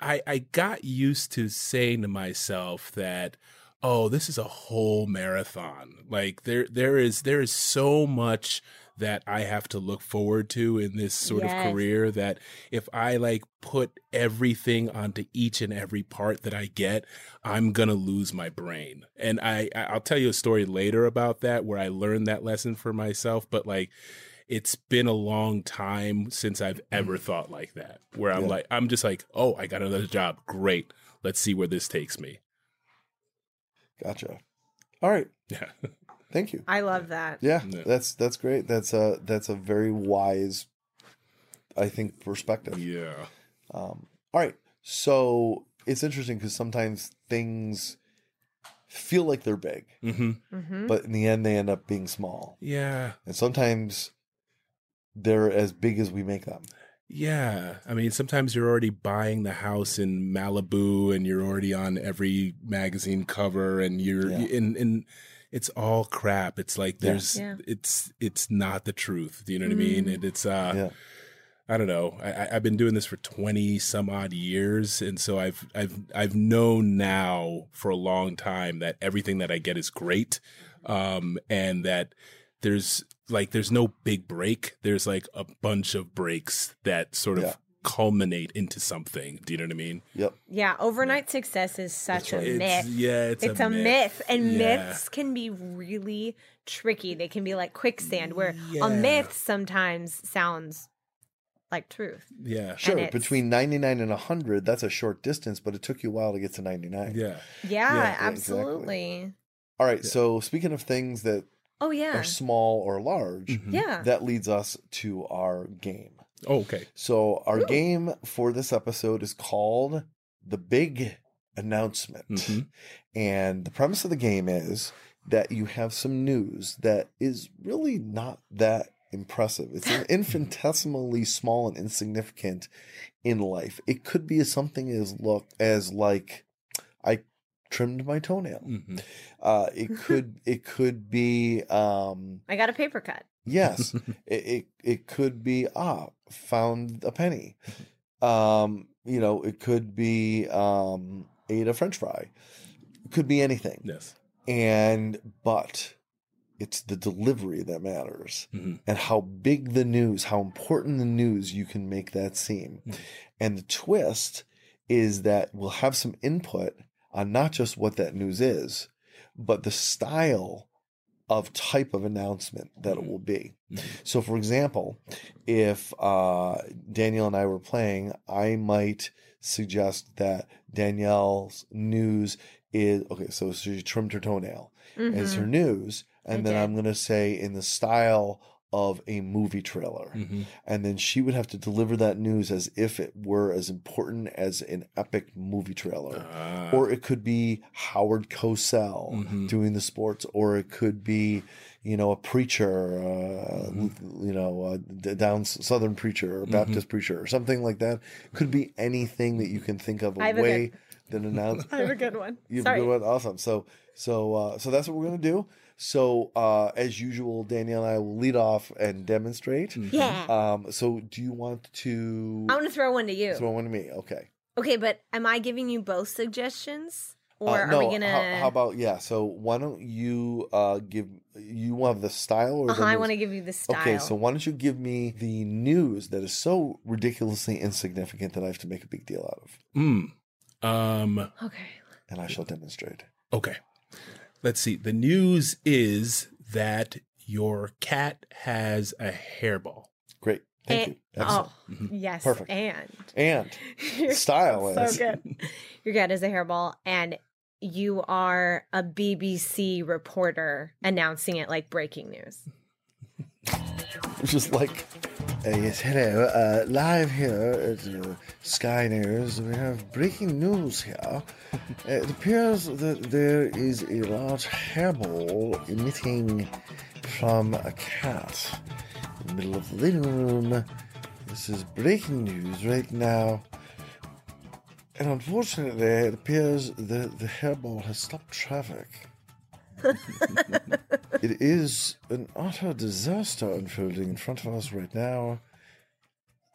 I I got used to saying to myself that oh, this is a whole marathon. Like there there is there is so much that I have to look forward to in this sort Yes. of career that if I like put everything onto each and every part that I get, I'm gonna lose my brain. And I I- I'll tell you a story later about that where I learned that lesson for myself, but like it's been a long time since I've ever mm-hmm. thought like that. Where I'm Yeah. like, I'm just like, oh, I got another job. Great. Let's see where this takes me. Gotcha. All right. <laughs> Yeah. Thank you. I love that. Yeah, Yeah. that's that's great. That's a that's a very wise, I think, perspective. yeah. Um, all right, so it's interesting because sometimes things feel like they're big, hmm Mm-hmm. but in the end they end up being small, Yeah. and sometimes they're as big as we make them. Yeah. I mean, sometimes you're already buying the house in Malibu and you're already on every magazine cover and you're Yeah. in and it's all crap. It's like there's Yeah. it's it's not the truth. Do you know what I mean? Mm. And it's uh Yeah. I don't know. I, I- I've been doing this for twenty some odd years, and so I've I've I've known now for a long time that everything that I get is great, um, and that there's like there's no big break. There's like a bunch of breaks that sort of Yeah. Culminate into something. Do you know what I mean? Yep. Yeah, overnight success is such That's right. a myth. It's, yeah, it's, It's, a, myth. and Yeah. myths can be really tricky. They can be like quicksand, where Yeah. a myth sometimes sounds like truth. Yeah, Sure. Between ninety nine and hundred, that's a short distance, but it took you a while to get to ninety nine. yeah. Yeah, Yeah, absolutely. All right. So speaking of things that Oh yeah, are small or large, Mhm. yeah. that leads us to our game. Oh, okay. So our Ooh. game for this episode is called the Big Announcement. Mhm. And the premise of the game is that you have some news that is really not that impressive. It's <laughs> infinitesimally small and insignificant in life. It could be something as look as like I trimmed my toenail. hmm Uh, it <laughs> could it could be um, I got a paper cut. Yes, <laughs> it, it it could be ah found a penny. Um, you know, it could be um ate a French fry. It could be anything. Yes. And but it's the delivery that matters Mhm. and how big the news, how important the news you can make that seem. Mhm. And the twist is that we'll have some input on not just what that news is, but the style of type of announcement that it will be. Mhm. So, for example, if uh, Danielle and I were playing, I might suggest that Danielle's news is okay. So she trimmed her toenail as Mhm. her news, and I then did. I'm going to say in the style of a movie trailer, hmm and then she would have to deliver that news as if it were as important as an epic movie trailer. Ah. Or it could be Howard Cosell Mhm. doing the sports, or it could be, you know, a preacher, uh, Mm-hmm. you know, a d- down Southern preacher or Baptist preacher or something like that. Could be anything that you can think of. I A have a way then announce. <laughs> I have a good one. <laughs> You have Sorry. a good one. Awesome. So so uh, so that's what we're gonna do. So uh, as usual, Danielle and I will lead off and demonstrate. Yeah. Um, so do you want to I want to throw one to you. throw one to me? Okay. Okay, but am I giving you both suggestions? Or Uh, are we gonna how, how about yeah? So why don't you uh, give you want the style or the Uh-huh, I want to give you the style. Okay, so why don't you give me the news that is so ridiculously insignificant that I have to make a big deal out of, Mm. Um. Okay. and I shall demonstrate. Okay. Let's see. The news is that your cat has a hairball. Great, thank And- you. Excellent. Oh, Mhm. yes. Perfect. And And <laughs> style is so good. Your cat is a hairball, and you are a BBC reporter announcing it like breaking news. <laughs> just like, uh, yes, hello, uh, live here at uh, Sky News. We have breaking news here. Uh, it appears that there is a large hairball emitting from a cat in the middle of the living room. This is breaking news right now. And unfortunately, it appears that the hairball has stopped traffic. <laughs> <laughs> it is an utter disaster unfolding in front of us right now.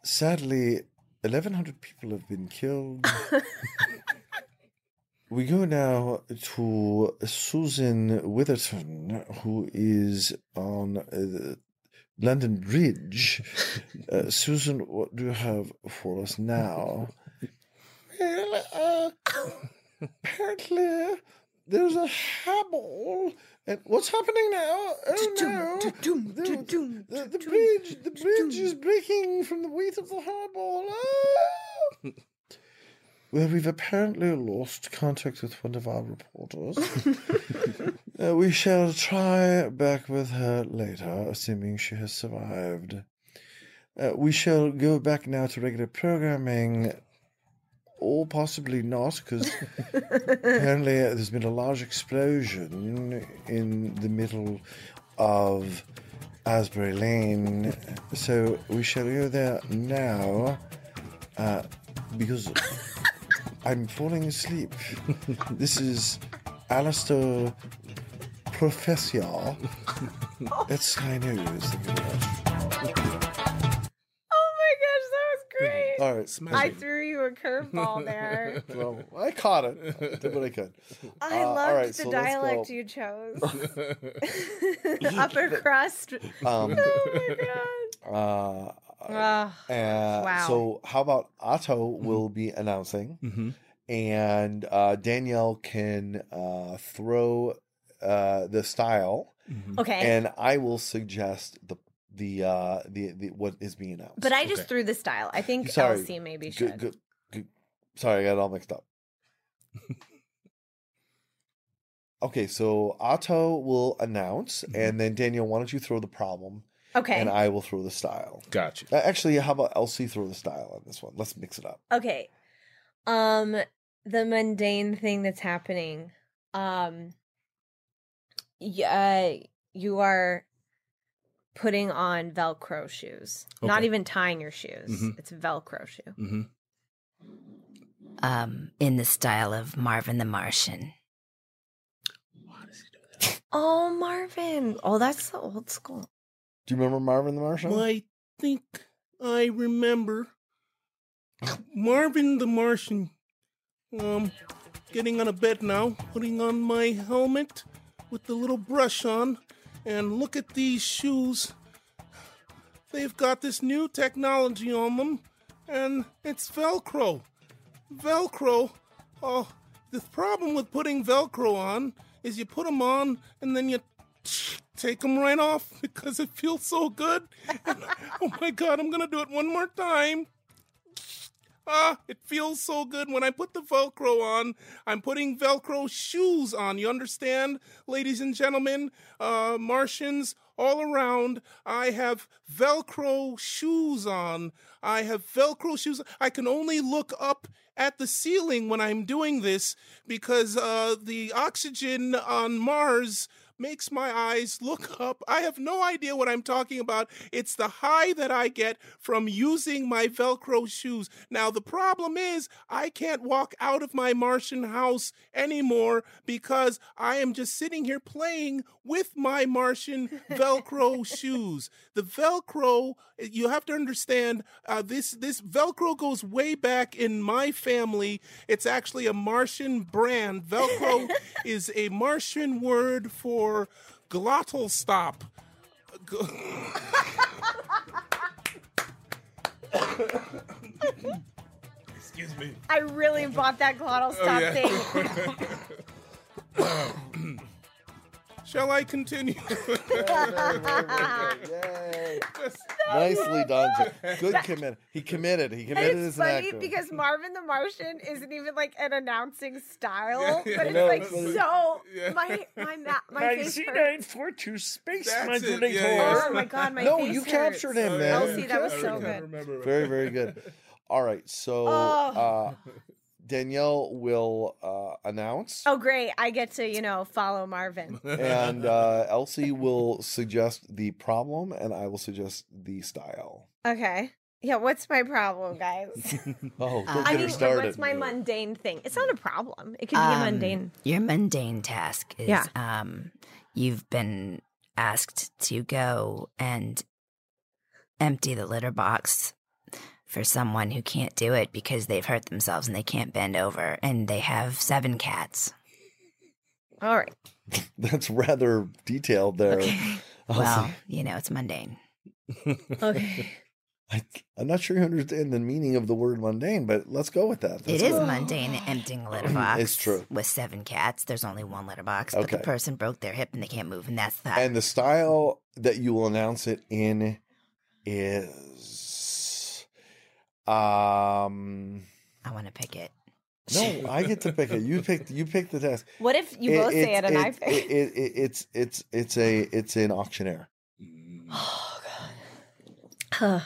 Sadly, 1,100 people have been killed. <laughs> we go now to Susan Witherton, who is on uh, the London Bridge. <laughs> Uh, Susan, what do you have for us now? Well, uh, <coughs> apparently there's a hairball. And what's happening now? Oh no! The, the, the bridge, the bridge is breaking from the weight of the hairball. Ah! <laughs> Well, we've apparently lost contact with one of our reporters. <laughs> Uh, we shall try back with her later, assuming she has survived. Uh, we shall go back now to regular programming, or possibly not, because <laughs> apparently there's been a large explosion in the middle of Asbury Lane. So we shall go there now, uh, because <laughs> I'm falling asleep. this is Alistair Professor <laughs> at Sky News. All right. Smash I it. threw you a curveball there. <laughs> <laughs> Well, I caught it. I Did what I could. I Uh, all loved right, the so let's dialect go. you chose. <laughs> Upper crust. Um, Oh my god. uh, Ugh. uh, Wow. So, how about Ato will be announcing, hmm and uh, Danielle can uh, throw uh, the style, hmm okay. and I will suggest the the uh, the, the what is being announced. but I just Okay. threw the style. I think Sorry. Elsie maybe should. Good, good, good. Sorry, I got it all mixed up. <laughs> okay, so Ato will announce, Mhm. and then Daniel, why don't you throw the problem, Okay. and I will throw the style. Gotcha. Uh, Actually, how about Elsie throw the style on this one? Let's mix it up. Okay. Um the mundane thing that's happening. Um yeah, you are putting on velcro shoes. Not even tying your shoes. Mhm. It's a velcro shoe. hmm Um, in the style of Marvin the Martian. Why does he do that? Oh, Marvin. Oh, that's the old school. Do you remember Marvin the Martian? I think I remember Marvin the Martian. Um, getting on a bed now, putting on my helmet with the little brush on, and look at these shoes. They've got this new technology on them, and it's Velcro. Velcro. Oh, the problem with putting Velcro on is you put them on and then you take them right off <laughs> because it feels so good. And, <laughs> oh my god, I'm gonna do it one more time. Ah, it feels so good when I put the Velcro on. I'm putting Velcro shoes on. You understand, ladies and gentlemen, uh, Martians all around. I have Velcro shoes on. I have Velcro shoes. I can only look up at the ceiling when I'm doing this because uh, the oxygen on Mars makes my eyes look <laughs> up. I have no idea what I'm talking about. It's the high that I get from using my Velcro shoes. Now, the problem is I can't walk out of my Martian house anymore because I am just sitting here playing with my Martian Velcro shoes. The Velcro, you have to understand, uh, this this Velcro goes way back in my family. It's actually a Martian brand. Velcro <laughs> is a Martian word for glottal stop. Excuse me. I really bought that glottal stop yeah. thing. <laughs> <laughs> Shall I continue? <laughs> Yay. Nicely done. Jeff. <laughs> Good commit. He committed. He And committed it's as an funny actor. because Marvin the Martian isn't even like an announcing style, Yeah, yeah. but I it's know, like it's so. Yeah. My my ma- <laughs> my face hurt. for two space That's it, yeah, yeah. Oh my god, my No, face you hurts. captured him, Oh, man. yeah. Elsie, that was I so remember, good. remember, Very, very good. All right, so Oh. uh, Danielle will uh, announce, Oh great, I get to you know follow Marvin. <laughs> and uh, <laughs> Elsie will suggest the problem, and I will suggest the style. Okay. Yeah, what's my problem, guys? <laughs> Oh, don't Uh, get I mean, started. what's my mundane thing? It's not a problem. It could be a Um, mundane. Your mundane task is Yeah. um, you've been asked to go and empty the litter box for someone who can't do it because they've hurt themselves and they can't bend over and they have seven cats. All right. <laughs> That's rather detailed there. Okay. <laughs> Elsie. Well, you know, it's mundane. <laughs> Okay. I, I'm not sure you understand the meaning of the word mundane, but let's go with that. It Let's is go. mundane emptying a litter <clears throat> box. It's true. With seven cats, there's only one litter box, but the person broke their hip and they can't move, and that's that. And the style that you will announce it in is um I want to pick it. no, <laughs> I get to pick it. You pick you pick the task. What if you both say it and I it, pick? it, it, it, it's it's it's a it's an auctioneer. Oh god.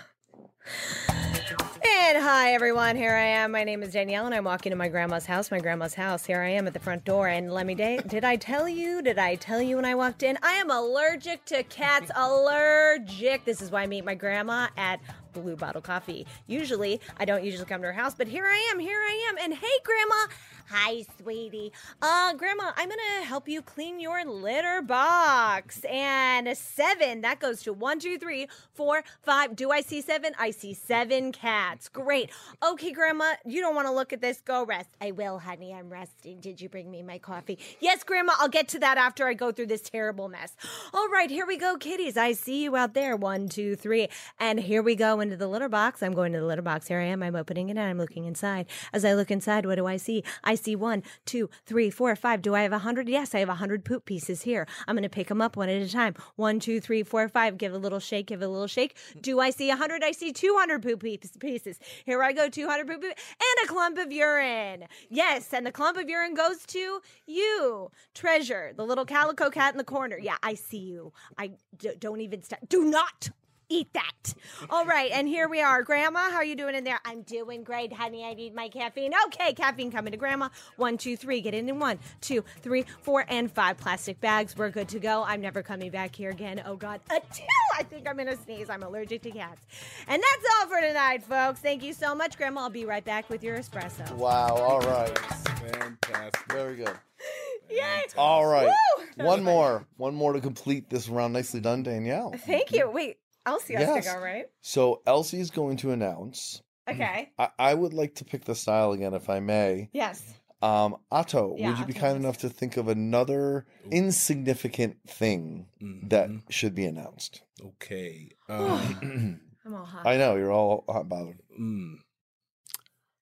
And hi everyone, here I am. My name is Danielle, and I'm walking to my grandma's house. My grandma's house. Here I am at the front door. And let me day. Did I tell you? Did I tell you when I walked in? I am allergic to cats. Allergic. This is why I meet my grandma at Blue Bottle Coffee. Usually, I don't usually come to her house, but here I am. Here I am. And hey, grandma. Hi, sweetie. Uh, grandma, I'm gonna help you clean your litter box. And seven, that goes to one, two, three, four, five. Do I see seven? I see seven cats. Great. Okay, grandma, you don't want to look at this. Go rest. I will, honey. I'm resting. Did you bring me my coffee? Yes, grandma. I'll get to that after I go through this terrible mess. All right, here we go, kitties. I see you out there. One, two, three. And here we go into the litter box. I'm going to the litter box. Here I am. I'm opening it and I'm looking inside. As I look inside, what do I see? I see one, two, three, four, five. Do I have a hundred? Yes, I have a hundred poop pieces here. I'm going to pick them up one at a time. One, two, three, four, five. Give a little shake. Give a little shake. Do I see a hundred? I see 200 poop pieces. Here I go. 200 poop pieces and a clump of urine. Yes. And the clump of urine goes to you, treasure, the little calico cat in the corner. Yeah, I see you. I d- don't even stop. Do not eat that. All right, and here we are. Grandma, how are you doing in there? I'm doing great, honey. I need my caffeine. Okay, caffeine coming to grandma. One, two, three. Get in in one, two, three, four, and five plastic bags. We're good to go. I'm never coming back here again. Oh, God. Until I think I'm going to sneeze. I'm allergic to cats. And that's all for tonight, folks. Thank you so much, Grandma. I'll be right back with your espresso. Wow, all right. Fantastic. Very good. <laughs> Yay. All right. Woo! One more. One more to complete this round. Nicely done, Danielle. Thank you. Wait, Elsie has Yes. to go, right? So Elsie's going to announce. Okay. I, I would like to pick the style again, if I may. Yes. Um, Ato, Yeah, would you be Ato, kind enough to think of another insignificant thing that Mhm. should be announced? Okay. <sighs> Um, <clears throat> I'm all hot. I know you're all hot bothered. mm.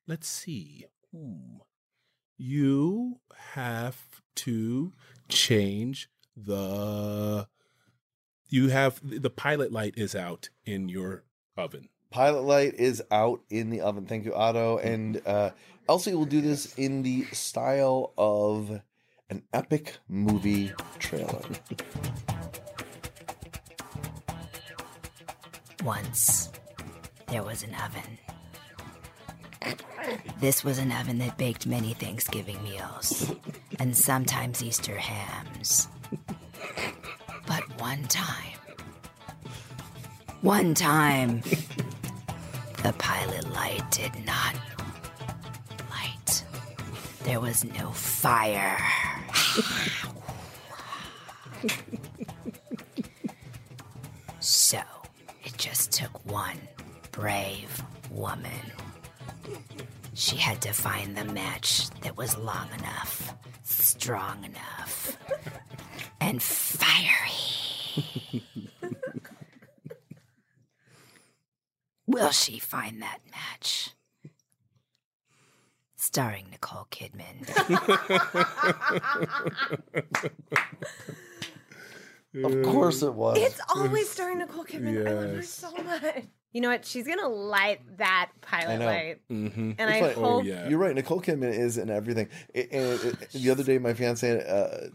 Let's see. Hmm. You have to change the. You have the pilot light is out in your oven. Pilot light is out in the oven. Thank you, Ato. And uh, Elsie will do this in the style of an epic movie trailer. Once, there was an oven. This was an oven that baked many Thanksgiving meals, and sometimes Easter hams. One time. One time, <laughs> the pilot light did not light. There was no fire. <laughs> so, it just took one brave woman. She had to find the match that was long enough, strong enough, and fiery. Will she find that match? Starring Nicole Kidman. <laughs> Of course it was. It's always starring Nicole Kidman. I love her Yes. so much. You know what? She's gonna light that I pilot know. light, Mm-hmm. and It's I like- oh, hope. yeah. You're right. Nicole Kidman is in everything. It- and it- the other day, my fiance uh,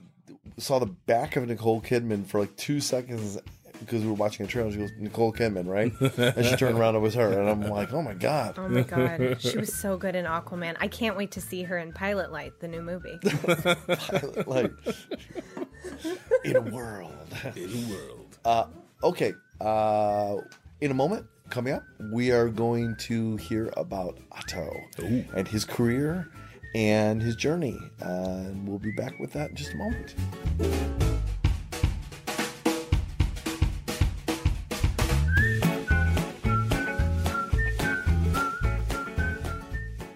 saw the back of Nicole Kidman for like two seconds because we were watching a trailer. She goes, "Nicole Kidman, right?" and she turned around. It was her, and I'm like, "Oh my god!" Oh my god, she was so good in Aquaman. I can't wait to see her in Pilot Light, the new movie. <laughs> Pilot Light, in a world. In a world. Uh, okay. Uh, in a moment, coming up, we are going to hear about Ato and his career and his journey. Uh, and we'll be back with that in just a moment.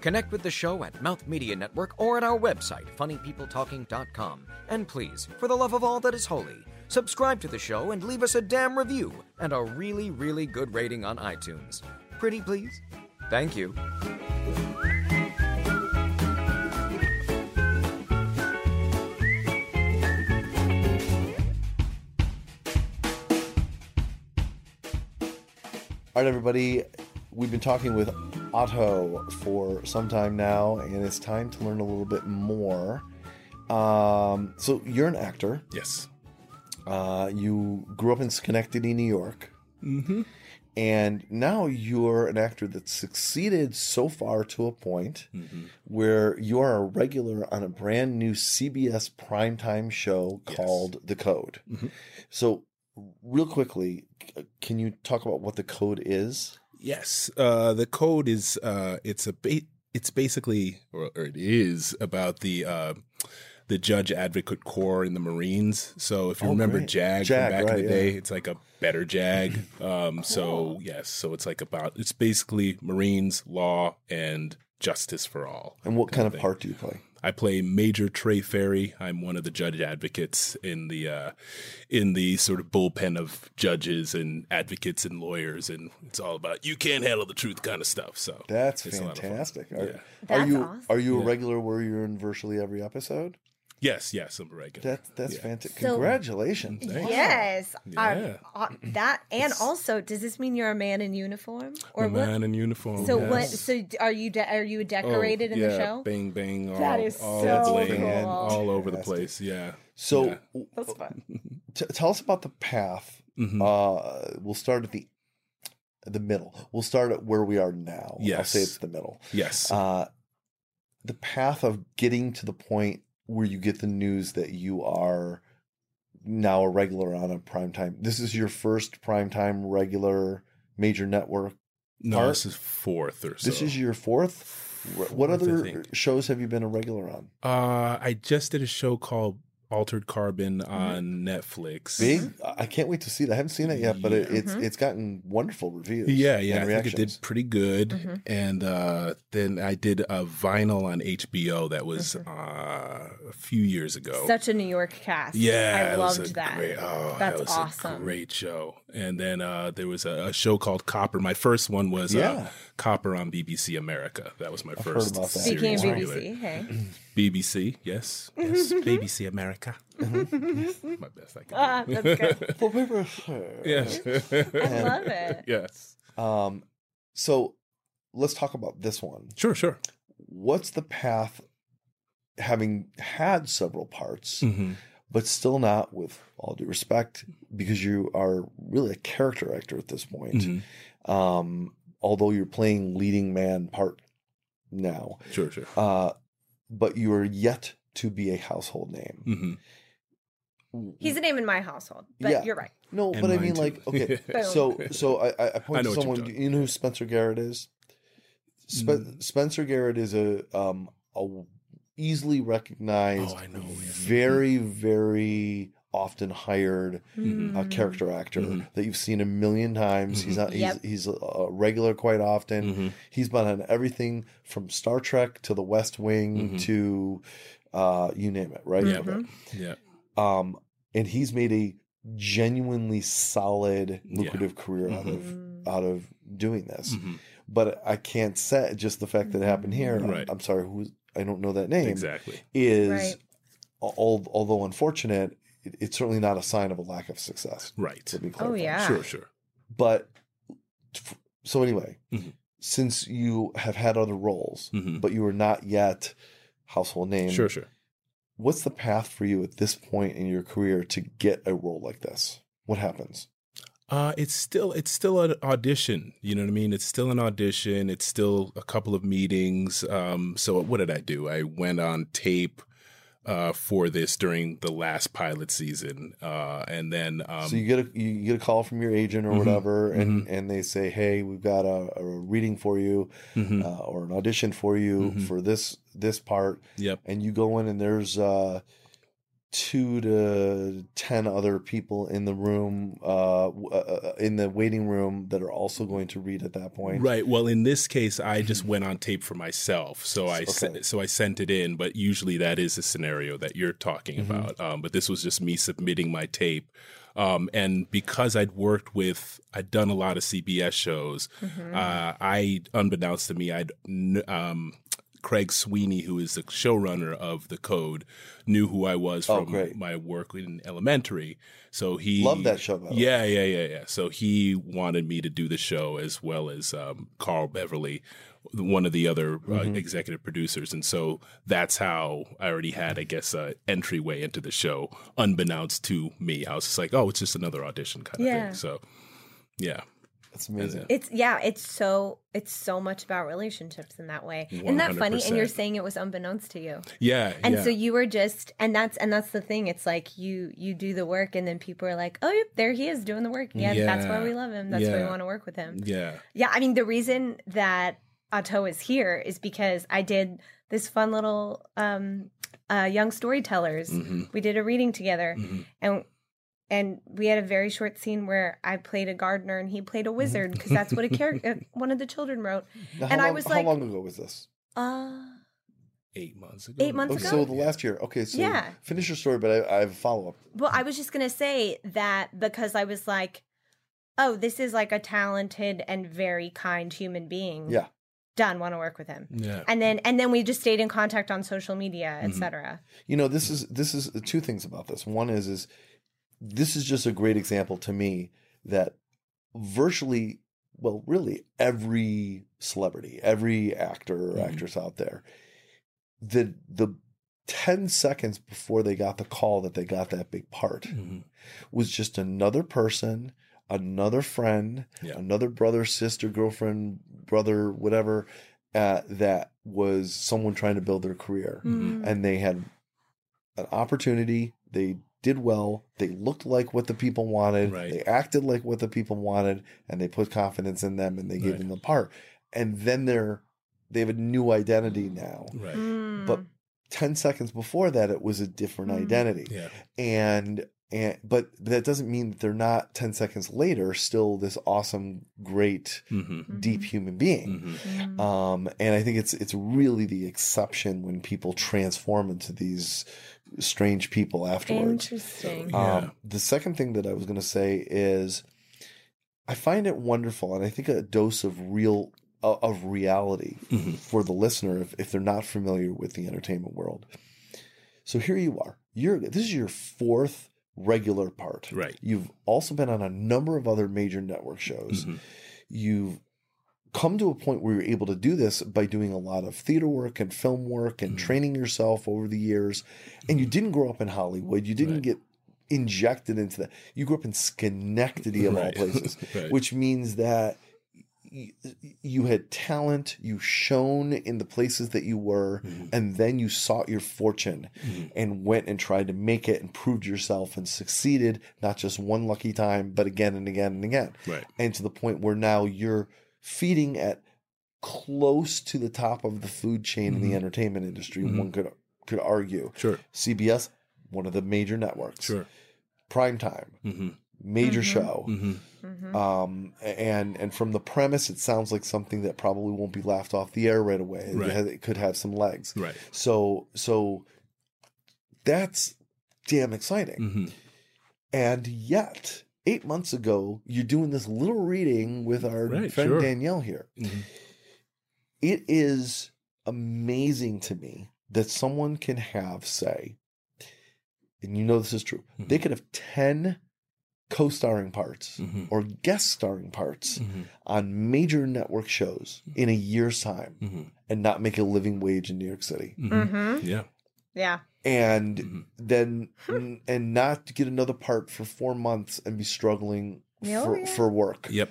Connect with the show at Mouth Media Network or at our website, funnypeopletalking.com. And please, for the love of all that is holy, subscribe to the show and leave us a damn review and a really, really good rating on iTunes. Pretty please? Thank you. All right, everybody. We've been talking with Ato for some time now, and it's time to learn a little bit more. Um, so, you're an actor. Yes. Uh, you grew up in Schenectady, New York. Mm-hmm. And now you're an actor that's succeeded so far to a point Mm-hmm. where you are a regular on a brand new CBS primetime show Yes. called The Code. Mhm. So, real quickly, can you talk about what The Code is? Yes, uh, the code is uh, it's a ba- it's basically or, or it is about the uh, the judge advocate corps in the Marines. So if you Oh, remember great. JAG, JAG, from back right, in the yeah. day, it's like a better JAG. <clears throat> Um, So yes, so it's like about it's basically Marines, law, and justice for all. And what kind of thing. part do you play? I play Major Trey Ferry. I'm one of the judge advocates in the uh, in the sort of bullpen of judges and advocates and lawyers, and it's all about you can't handle the truth kind of stuff. So That's it's a lot of fun. fantastic. Are, Yeah. are you awesome. are you a regular where you're in virtually every episode? Yes, yes, I'm a regular. That that's Yeah. fantastic. So- Congratulations. Yes, Are- Yeah. uh, that and also, does this mean you're a man in uniform or a what? man in uniform. So yes. what? So are you de- are you Oh, decorated in yeah, the show? Bang bang. All, That is all so bling, cool. all over the place. Yeah. So, Yeah. That's fun. <laughs> t- tell us about the path. Mhm. Uh, we'll start at the the middle. We'll start at where we are now. I'll Yes. say it's the middle. yes. Uh, the path of getting to the point where you get the news that you are now a regular on a primetime. This is your first primetime regular major network. no, part- this is fourth or so. This is your fourth. Wh- What other shows have you been a regular on? Uh, I just did a show called Altered Carbon Mm-hmm. on Netflix. Big. I can't wait to see it. I haven't seen it yet, but it, it's Mhm. it's gotten wonderful reviews. Yeah, yeah, and I think it did pretty good. Mhm. And uh, then I did a vinyl on HBO that was Mm-hmm. uh, a few years ago. Such a New York cast. yeah, I loved a that. Great, oh, That's that was awesome. a great show. And then uh, there was a, a show called Copper. My first one was Yeah. uh, Copper on BBC America. That was my heard first. about that. Speaking of series BBC, hey, BBC, yes, yes, BBC America. <laughs> my best, I can. ah, do. that's good. <laughs> Well, paper- yes, I love <laughs> it. yes. Um, so let's talk about this one. Sure, sure. What's the path, having had several parts, hmm but still not, with all due respect, because you are really a character actor at this point. Mhm. Um, although you're playing leading man part now, Sure, sure. uh, but you are yet to be a household name. hmm He's a name in my household, but Yeah. you're right. No, And but I mean, too. like, okay, <laughs> so so I, I I point I to someone. You know who Spencer Garrett is? Spe- Mm. Spencer Garrett is a um a easily recognized, Oh, I know, yeah. very very often hired Mhm. uh, character actor Mhm. that you've seen a million times. He's Mhm. not. He's, Yep. he's a, a regular quite often. Mhm. He's been on everything from Star Trek to The West Wing to uh, you name it, right? Yeah. Yeah. Um, and he's made a genuinely solid, Yeah. lucrative career out of Mhm. out of doing this. Mhm. But I can't say just the fact that it happened here. I'm- Right. I'm, sorry, who I don't know that name. Exactly. Is Right. al- although unfortunate, it, it's certainly not a sign of a lack of success. Right. To be Oh, yeah. Sure. Sure. But so anyway, Mhm. since you have had other roles, Mhm. but you are not yet household name, Sure. Sure. What's the path for you at this point in your career to get a role like this? What happens? Uh, it's still it's still an audition. You know what I mean? It's still an audition. It's still a couple of meetings. Um, so what did I do? I went on tape uh, for this during the last pilot season, uh, and then um, so you get a you get a call from your agent or Mhm. whatever, and and they say, "Hey, we've got a, a reading for you, mhm. uh, or an audition for you Mhm. for this this part," yep, and you go in and there's uh, two to ten other people in the room, uh, uh, in the waiting room that are also going to read at that point. right. Well, in this case, I just went on tape for myself, so I se- Okay. so I sent it in. But usually, that is a scenario that you're talking Mhm. about. Um, but this was just me submitting my tape. Um, and because I'd worked with, I'd done a lot of CBS shows. Mhm. Uh, I, unbeknownst to me, I'd um, Craig Sweeny, who is the showrunner of the Code, knew who I was Oh, from great. my work in elementary. So he loved that show, by the way. Yeah, yeah, yeah, yeah. So he wanted me to do the show as well as um, Carl Beverly, one of the other uh, Mhm. executive producers, and so that's how I already had, I guess, a entryway into the show, unbeknownst to me. I was just like, oh, it's just another audition kind of thing. So, yeah. That's amazing. It's yeah, it's so it's so much about relationships in that way. Isn't that funny? And you're saying it was unbeknownst to you. Yeah, And yeah. so you were just and that's and that's the thing. It's like you you do the work and then people are like, "Oh, yep, there he is doing the work." Yeah, that's why we love him. That's why we want to work with him. yeah. Yeah, I mean the reason that Ato is here is because I did this fun little um uh young storytellers. hmm We did a reading together hmm and and we had a very short scene where I played a gardener and he played a wizard because that's what a character <laughs> one of the children wrote. Now, how and I long- was how like- long ago was this? Uh Eight months ago. Eight months Okay, ago? so the last year. Okay, so Yeah. finish your story, but I, I have a follow up. Well, I was just going to say that because I was like, oh, this is like a talented and very kind human being. Yeah. Done, want to work with him. Yeah. And then and then we just stayed in contact on social media, Mm-hmm. Etc. You know, this is this is two things about this. One is is this is just a great example to me that virtually well, really every celebrity, every actor or Mhm. actress out there, the the 10 seconds before they got the call that they got that big part Mhm. was just another person, another friend, Yeah. another brother, sister, girlfriend, brother, whatever, uh, that was someone trying to build their career. Mhm. And they had an opportunity. They did well. They looked like what the people wanted. Right. They acted like what the people wanted, and they put confidence in them and they gave Right. them the part. And then they're they have a new identity now. Right. Mm. But 10 seconds before that it was a different Mm. identity Yeah. and and but that doesn't mean that they're not 10 seconds later still this awesome great hmm deep human being hmm Mm. um and i think it's it's really the exception when people transform into these strange people afterwards Interesting. Yeah. um the second thing that i was going to say is i find it wonderful and i think a dose of real uh, of reality Mhm. for the listener if, if they're not familiar with the entertainment world so here you are you're this is your fourth regular part Right. You've also been on a number of other major network shows. Mhm. You've come to a point where you're able to do this by doing a lot of theater work and film work and Mhm. training yourself over the years. And you didn't grow up in Hollywood. You didn't Right. get injected into that. You grew up in Schenectady of all Right. <laughs> places, Right. which means that you had talent, you shone in the places that you were, Mhm. and then you sought your fortune Mhm. and went and tried to make it and proved yourself and succeeded, not just one lucky time, but again and again and again. Right. And to the point where now you're feeding at close to the top of the food chain in Mhm. the entertainment industry, Mhm. one could could argue. Sure. CBS, one of the major networks. Sure. Primetime, Mm-hmm. Major Mhm. show. Mm-hmm. Mhm. Um, and and from the premise, it sounds like something that probably won't be laughed off the air right away. It, has- it could have some legs. Right. So so that's damn exciting. Mm-hmm. And yet, eight months ago, you're doing this little reading with our Right, friend sure. Danielle here. Mm-hmm. It is amazing to me that someone can have, say, and you know this is true, Mhm. they could have 10 co starring parts Mm-hmm. or guest starring parts Mm-hmm. on major network shows in a year's time Mm-hmm. and not make a living wage in New York City. Mhm. Yeah. Yeah. And then and not get another part for four months and be struggling Oh, for, yeah. for work. Yep.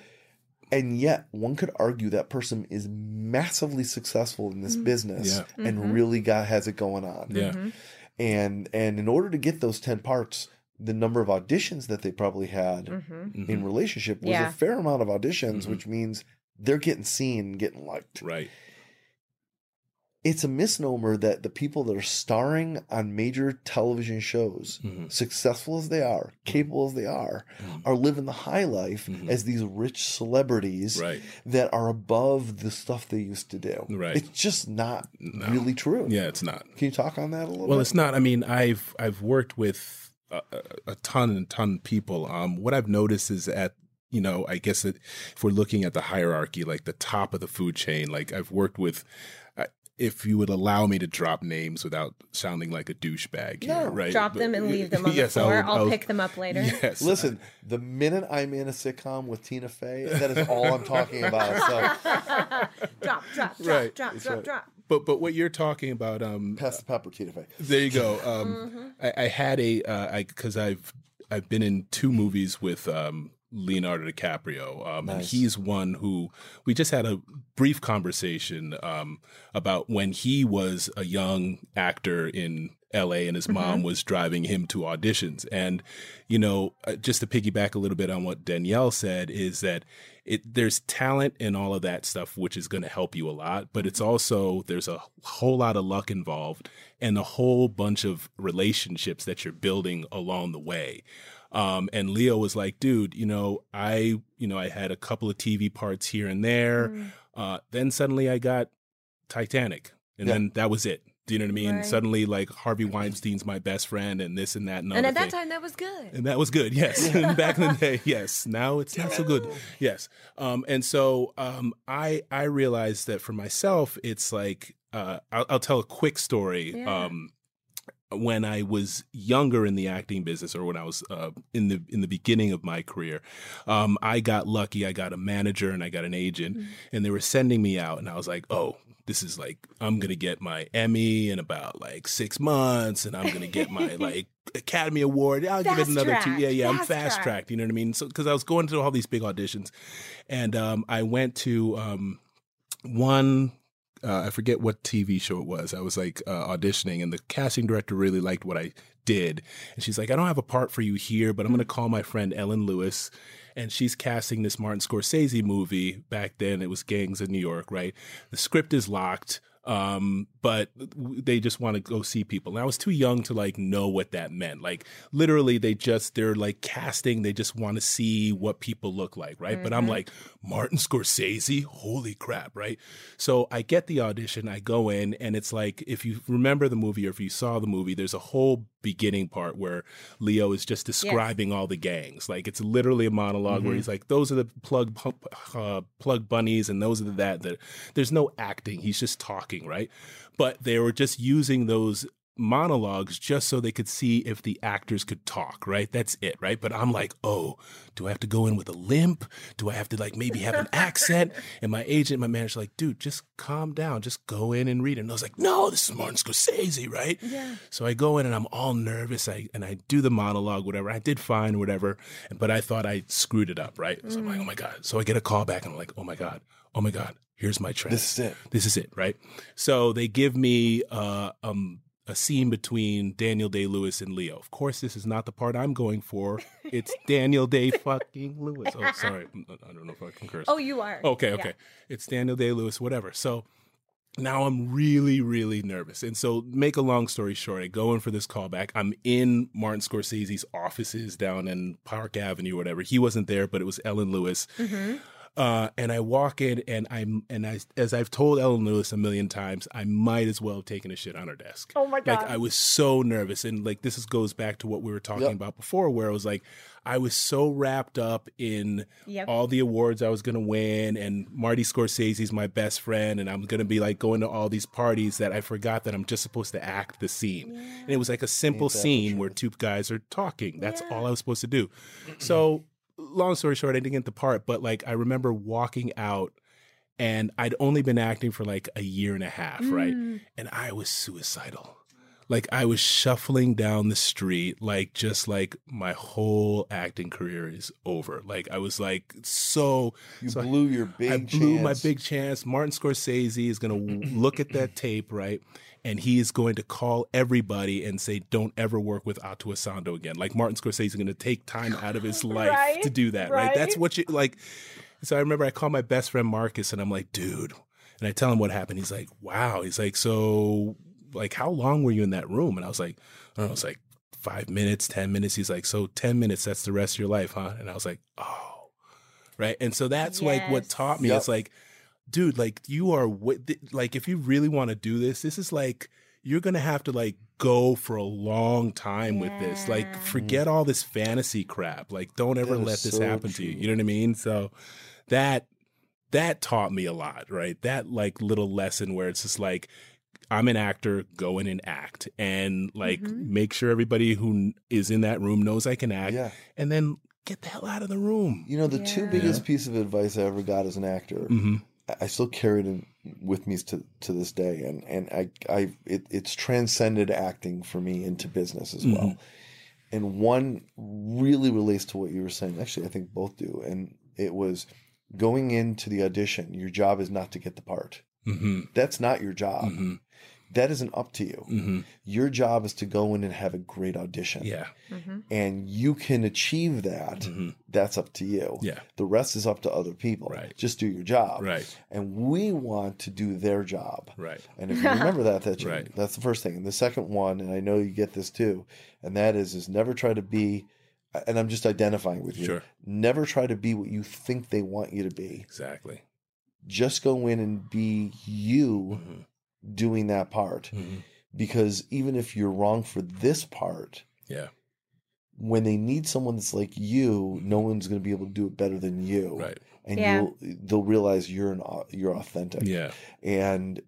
And yet one could argue that person is massively successful in this business Yeah. and really got has it going on. Yeah. And and in order to get those 10 parts, the number of auditions that they probably had Mhm. Mhm. in relationship was Yeah. a fair amount of auditions, Mhm. which means they're getting seen, getting liked. Right. It's a misnomer that the people that are starring on major television shows, Mhm. successful as they are, capable as they are, Mhm. are living the high life as these rich celebrities Right. that are above the stuff they used to do. Right. It's just not No. really true. Yeah, it's not. Can you talk on that a little Well, bit? it's not. I mean, I've I've worked with a, a- a ton and ton of people. Um, what I've noticed is at you know, I guess that if we're looking at the hierarchy, like the top of the food chain, like I've worked with. uh, If you would allow me to drop names without sounding like a douchebag, here, No. right? Drop But- them and leave them on yes, the floor. I would- I'll, I would- pick them up later. Yes, Listen, the minute I'm in a sitcom with Tina Fey, that is all I'm talking about. So <laughs> drop, drop, drop, Right. drop, drop, right. drop. But but what you're talking about, um, pass the pepper, Tina Fey. There you go. <laughs> Um, Mm-hmm. I, I had a uh, I because I've I've been in two movies with um, Leonardo DiCaprio, um, and he's one who we just had a brief conversation um, about when he was a young actor in L.A. and his mom was driving him to auditions, and you know, uh, just to piggyback a little bit on what Danielle said is that it there's talent and all of that stuff which is going to help you a lot but it's also there's a whole lot of luck involved and a whole bunch of relationships that you're building along the way um, and leo was like dude you know i you know i had a couple of tv parts here and there Mm. uh, then suddenly i got titanic and Yeah. then that was it do you know what i mean Right. suddenly like harvey weinstein's my best friend and this and that and, And at that thing. time, that was good. And that was good, yes. <laughs> Back in the day, yes. Now it's not so good, <laughs> yes. Um, and so um, I I realized that for myself, it's like uh, I'll, I'll tell a quick story. Yeah. Um, when I was younger in the acting business, or when I was uh, in the in the beginning of my career, um, I got lucky. I got a manager and I got an agent, and they were sending me out, and I was like, oh. This is like I'm gonna get my Emmy in about like six months, and I'm gonna get my <laughs> like Academy Award. I'll give it Fast another two. track, Yeah, yeah. I'm fast fast track. tracked. You know what I mean? So because I was going to all these big auditions, and um, I went to um, one. Uh, I forget what TV show it was. I was like uh, auditioning, and the casting director really liked what I did. And she's like, "I don't have a part for you here, but I'm going to call my friend Ellen Lewis." And she's casting this Martin Scorsese movie. Back then, it was Gangs of New York, right? The script is locked, um, but they just want to go see people. And I was too young to like know what that meant. Like literally, they just they're like casting. They just want to see what people look like, right? But I'm like Martin Scorsese, holy crap, right? So I get the audition. I go in, and it's like if you remember the movie or if you saw the movie, there's a whole beginning part where Leo is just describing all the gangs. Like it's literally a monolog where he's like, "Those are the plug uh, plug bunnies, and those are the that." that. There's no acting. He's just talking, right? But they were just using those monologues just so they could see if the actors could talk, right? That's it, right? But I'm like, oh, do I have to go in with a limp? Do I have to like maybe have an accent? <laughs> And my agent, my manager's like, dude, just calm down. Just go in and read it. And I was like, no, this is Martin Scorsese, right? Yeah. So I go in and I'm all nervous. I and I do the monologue, whatever. I did fine, whatever. But I thought I screwed it up, right? So I'm like, mm. oh my God. So I get a call back and I'm like, oh my God, oh my God, here's my trend. This is it. This is it, right? So they give me uh, um, a scene between Daniel Day Lewis and Leo. Of course, this is not the part I'm going for. It's <laughs> Daniel Day fucking Lewis. Oh, sorry. <laughs> I don't know if I can curse. Oh, you are. Okay, Yeah. okay. It's Daniel Day Lewis, whatever. So now I'm really, really nervous. And so, make a long story short, I go in for this callback. I'm in Martin Scorsese's offices down in Park Avenue, or whatever. He wasn't there, but it was Ellen Lewis. Mhm. Uh, and I walk in, and I'm, and I, as I've told Ellen Lewis a million times, I might as well have taken a shit on her desk. Oh my god! Like I was so nervous, and like this is, goes back to what we were talking Yep. about before, where I was like, I was so wrapped up in Yep. all the awards I was going to win, and Marty Scorsese's my best friend, and I'm going to be like going to all these parties that I forgot that I'm just supposed to act the scene. And it was like a simple Ain't that scene where two guys are talking. That's Yeah. all I was supposed to do. So, long story short, I didn't get the part, but like I remember walking out. And I'd only been acting for like a year and a half, right? Mm. And I was suicidal. Like I was shuffling down the street, like just like my whole acting career is over. Like I was like so You so I- blew your big chance. I blew my big chance. Martin Scorsese is going to look at that tape, right? And he is going to call everybody and say, "Don't ever work with Ato Essandoh again." Like Martin Scorsese is going to take time out of his <laughs> life Right, to do that, right? That's what you like. So I remember I called my best friend Marcus, and I'm like, "Dude," and I tell him what happened. He's like, "Wow." He's like, "So, like, how long were you in that room?" And I was like, "I don't know." It's like five minutes, ten minutes. He's like, "So ten minutes? That's the rest of your life, huh?" And I was like, "Oh." Right. And so that's like what taught me. Yep. It's like, dude, like you are wi- like if you really want to do this, this is like you're gonna have to like go for a long time with this. Like, forget all this fantasy crap. Like, don't ever That is let this so happen to you. You know what I mean? So that that taught me a lot, right? That like little lesson where it's just like I'm an actor, go in and act, and like Mhm. make sure everybody who is in that room knows I can act, Yeah. and then get the hell out of the room. You know, the two Yeah. biggest piece of advice I ever got as an actor, hmm I- still carry it in, with me to to this day, and and I I it, it's transcended acting for me into business as well. And one really relates to what you were saying. Actually, I think both do. And it was going into the audition. Your job is not to get the part. hmm That's not your job. hmm That isn't up to you. hmm Your job is to go in and have a great audition. Yeah. Mhm. And you can achieve that. hmm That's up to you. Yeah. The rest is up to other people. Right. Just do your job. Right. And we want to do their job. Right. And if you <laughs> remember that, that's Right. that's the first thing. And the second one, and I know you get this too, and that is is never try to be and I'm just identifying with you. Sure. Never try to be what you think they want you to be. Exactly. Just go in and be you hmm doing that part. hmm Because even if you're wrong for this part, Yeah. when they need someone that's like you, no one's going to be able to do it better than you. Right. And Yeah. you'll they'll realize you're an you're authentic. Yeah. And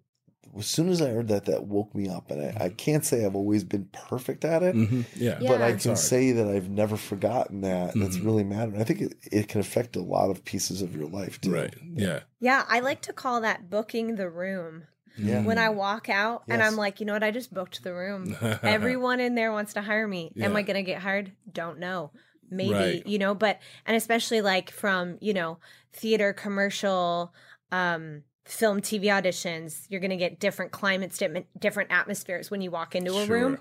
as soon as I heard that, that woke me up. And I, I can't say I've always been perfect at it, hmm Yeah. but I can It's say that I've never forgotten that. That's Mhm. really mattered. I think it, it can affect a lot of pieces of your life too. Right. Yeah. Yeah, I like to call that booking the room. Yeah. When I walk out and I'm like, you know what, I just booked the room. <laughs> Everyone in there wants to hire me. Am I going to get hired? Don't know. Maybe, Right. you know, but, and especially like from, you know, theater, commercial, um, film, TV auditions, you're going to get different climates, different, different atmospheres when you walk into a room.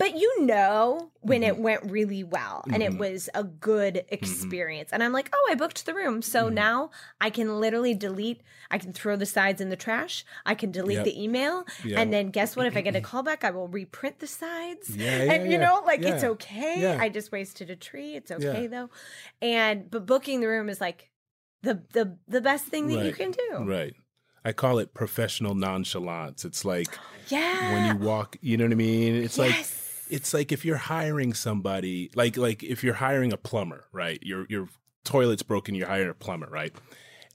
But you know when it Mhm. went really well and it Mhm. was a good experience. And I'm like, oh, I booked the room. So Mhm. now I can literally delete, I can throw the sides in the trash, I can delete Yep. the email. Yeah. And then guess what? If I get a <clears throat> call back I will reprint the sides. Yeah, <laughs> yeah, and you yeah. know, like it's okay. I just wasted a tree. It's okay though. And but booking the room is like the the the best thing that you can do. Right. I call it professional nonchalance. It's like Yeah. when you walk, you know what I mean? It's like Yes. It's like if you're hiring somebody, like like if you're hiring a plumber, right? Your your toilet's broken, you're hiring a plumber, right?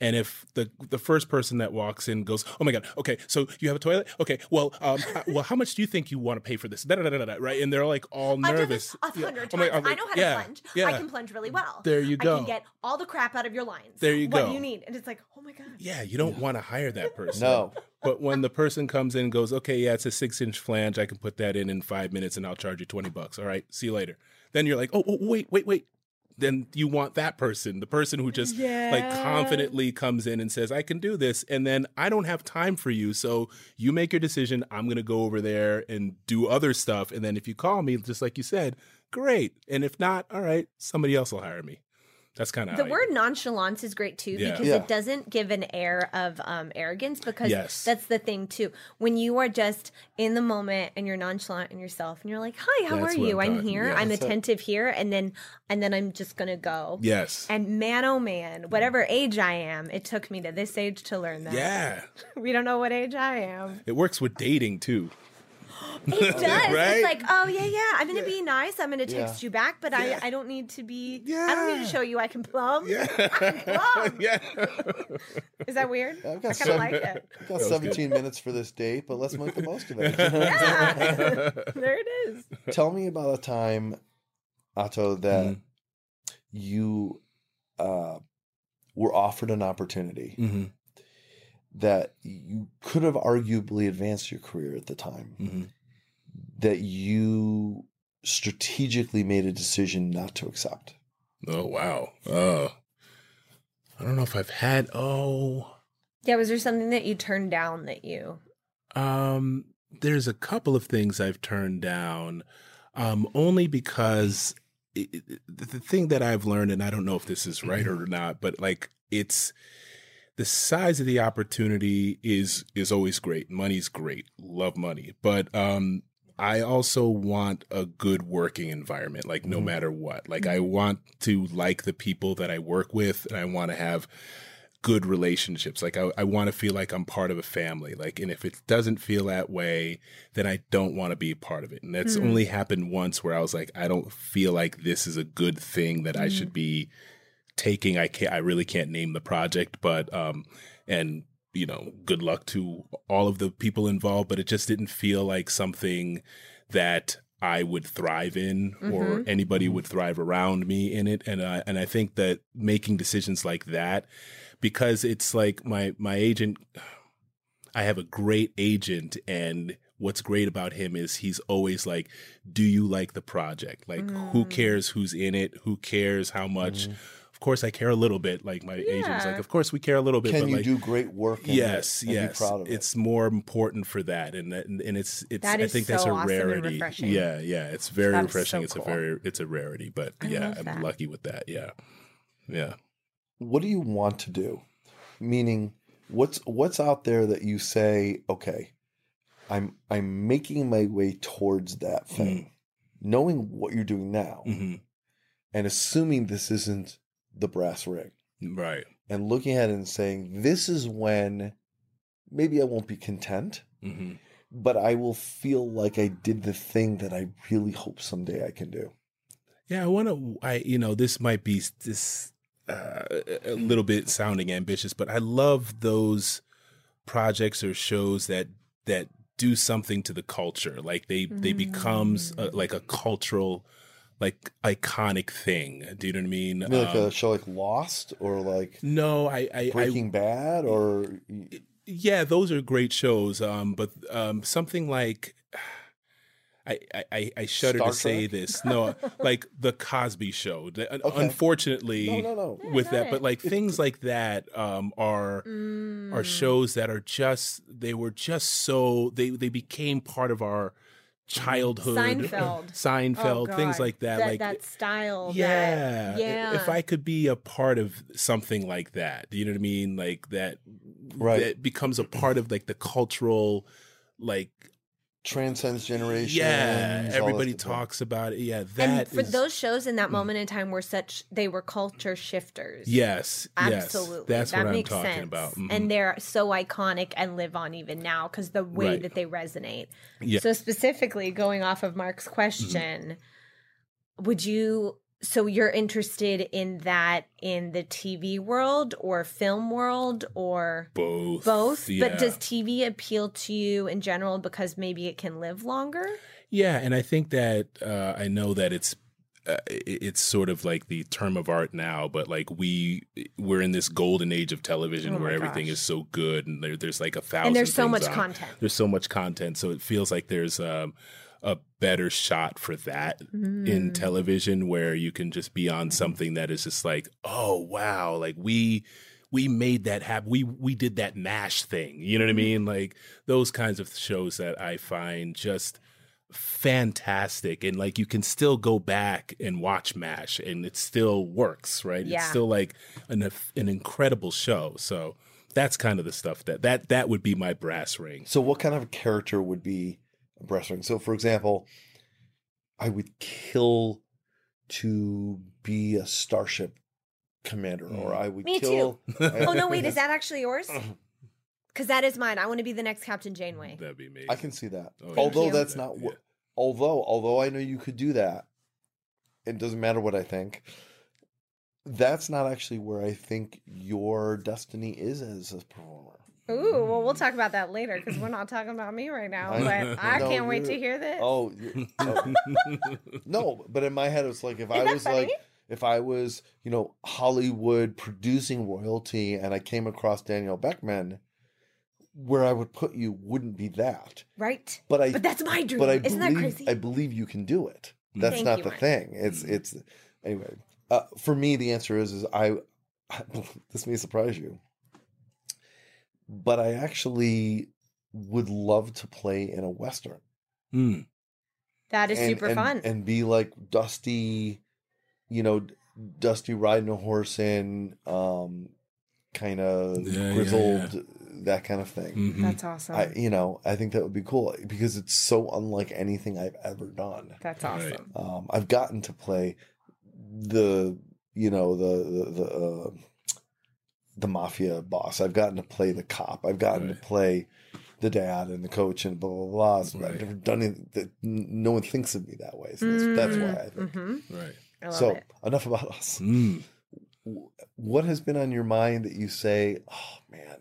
And if the the first person that walks in goes, "Oh my god, okay, so you have a toilet? Okay, well, um, h- well, how much do you think you want to pay for this?" Da, da, da, da, da, right? And they're like all I've done nervous. this a Yeah. hundred Oh my- times. I'm I like, know how to plunge. Yeah. I can plunge really well. There you go. I go. can get all the crap out of your lines. There you what go. do you need? And it's like, oh my god. Yeah, you don't want to hire that person. No. But when the person comes in and goes, okay, yeah, it's a six inch flange. I can put that in in five minutes and I'll charge you 20 bucks. All right, see you later. Then you're like, oh, oh wait, wait, wait. Then you want that person, the person who just like confidently comes in and says, I can do this. And then I don't have time for you. So you make your decision. I'm going to go over there and do other stuff. And then if you call me, just like you said, great. And if not, all right, somebody else will hire me. That's kind of The word nonchalance is great too Yeah. because Yeah. it doesn't give an air of um, arrogance because Yes. that's the thing too. When you are just in the moment and you're nonchalant in yourself and you're like, "Hi, how That's are you? I'm I'm here. yeah. I'm That's it. attentive here." And then and then I'm just going to go. Yes. And man oh man, whatever age I am, it took me to this age to learn that. Yeah. <laughs> We don't know what age I am. It works with dating too. <gasps> It <laughs> does. Right? It's like, oh yeah, yeah. I'm gonna be nice. I'm gonna text Yeah. you back, but Yeah. I, I don't need to be. I don't need to show you I can plumb. Yeah. <laughs> <laughs> Plum. yeah. Is that weird? I've I got kind of like it. I've got 17 minutes for this date, but let's make the most of it. Yeah. there it is. Tell me about a time, Ato, that Mhm. you uh, were offered an opportunity hmm that you could have arguably advanced your career at the time, hmm that you strategically made a decision not to accept. Oh wow. Oh. I don't know if I've had oh Yeah, was there something that you turned down that you? um there's a couple of things I've turned down um only because it, it- the thing that I've learned and I don't know if this is right or not but like it's the size of the opportunity is is always great. Money's great. Love money. But um I also want a good working environment, like no Mhm. matter what. Like I want to like the people that I work with and I want to have good relationships. Like I, I want to feel like I'm part of a family. Like and if it doesn't feel that way, then I don't want to be a part of it. And that's Mhm. only happened once where I was like, I don't feel like this is a good thing that I should be taking. I can't I really can't name the project, but um and you know, good luck to all of the people involved, but it just didn't feel like something that I would thrive in or anybody would thrive around me in it. And I, and I think that making decisions like that, because it's like my, my agent, I have a great agent and what's great about him is he's always like, do you like the project? Like who Mm. cares who's in it? Who cares how much? Of course I care a little bit. Like my agent was like, of course we care a little bit. Can but you like, do great work? And, yes and yes Be proud of it? it's more important for that and that- and, and it's it's That i is think that's a awesome and rarity refreshing. yeah yeah it's very That is refreshing so it's cool. a very it's a rarity but I yeah i'm that. lucky with that yeah yeah what do you want to do? Meaning, what's what's out there that you say, okay, I'm I'm making my way towards that thing, knowing what you're doing now, hmm and assuming this isn't the brass ring, right. And looking at it and saying, this is when maybe I won't be content, hmm but I will feel like I did the thing that I really hope someday I can do. yeah i want to i you know this might be this uh, a little bit sounding ambitious but i love those projects or shows that that do something to the culture. Like they they becomes a, like a cultural like iconic thing do you know what i mean You mean like Um, a show like Lost or like no i i, I Breaking Bad or yeah those are great shows um but um something like I, I- I, I shudder Star to say this. No, <laughs> like the Cosby Show. Okay. Unfortunately, no, no, no. Yeah, with that, it. but like <laughs> things like that um, are Mm. are shows that are just they were just so they they became part of our childhood. Seinfeld. <laughs> Seinfeld, Oh, things like that. That, like that style. that- yeah. yeah. If I could be a part of something like that, do you know what I mean? Like that, Right. That becomes a part of like the cultural, like transcends generations. yeah. Everybody stuff. talks about it. Yeah, and that for is- those shows in that moment in time were such they were culture shifters. Yes, Absolutely. yes, that's that what I'm makes talking sense. about. Mhm. And they're so iconic and live on even now because the way Right. that they resonate. Yeah. So specifically going off of Marc's question, would you so you're interested in that in the TV world or film world or both. both? Yeah. But does TV appeal to you in general because maybe it can live longer? Yeah, and I think that uh, I know that it's uh, it's sort of like the term of art now, but like we we're in this golden age of television Oh where everything gosh. is so good, and there, there's like a thousand And there's so much on. content. There's so much content, so it feels like there's um, a better shot for that Mm. in television where you can just be on something that is just like, oh wow, like we we made that happen. We we did that Mash thing. You know what I mean? Like those kinds of shows that I find just fantastic and like you can still go back and watch MASH and it still works, right? Yeah. It's still like an an incredible show. So that's kind of the stuff that that that would be my brass ring. So, what kind of character would be a breast ring? So, for example, I would kill to be a starship commander, or mm. I would Me kill. <laughs> Oh no, wait, is that actually yours? <clears throat> Because that is mine. I want to be the next Captain Janeway. That'd be me. I can see that. Oh, yeah. although Thank that's not what. Although, although I know you could do that, it doesn't matter what I think. That's not actually where I think your destiny is as a performer. Ooh, well, we'll talk about that later because we're not talking about me right now. I- But I No, can't wait to hear this. Oh, you- oh. <laughs> no, but in my head, it's like if I Isn't that was like, if I was, you know, Hollywood producing royalty and I came across Danielle Beckmann, where I would put you wouldn't be that. right? But I, But that's my dream. but I Isn't that believe, crazy? I believe you can do it. That's Thank not you, the Marc. thing. It's, it's, anyway, uh, for me, the answer is, is I, <laughs> this may surprise you, but I actually would love to play in a Western. Mm. that is and- super and- fun. and be like Dusty, you know, Dusty riding a horse in, um, kind of Yeah, yeah, grizzled, that kind of thing. Mhm. that's awesome. I, you know, I think that would be cool because it's so unlike anything I've ever done. that's Right. awesome. Um, I've gotten to play the, you know, the the the, uh, the mafia boss. I've gotten to play the cop. I've gotten Right. to play the dad and the coach and blah blah blah. So Right. I've never done it. That no one thinks of me that way. So that's, that's why I think. hmm Right. I love So it. enough about us. <laughs> Mm. What has been on your mind that you say, "Oh man,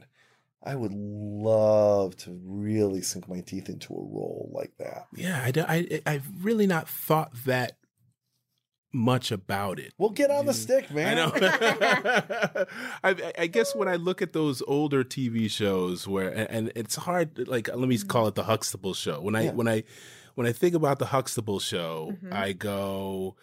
I would love to really sink my teeth into a role like that." Yeah, I, I I've really not thought that much about it. Well, get on the stick, I man. know. <laughs> <laughs> I, I guess when I look at those older TV shows where, and, and it's hard, like let me call it the Huxtable show. When I Yeah. when I when I think about the Huxtable show, Mhm. I go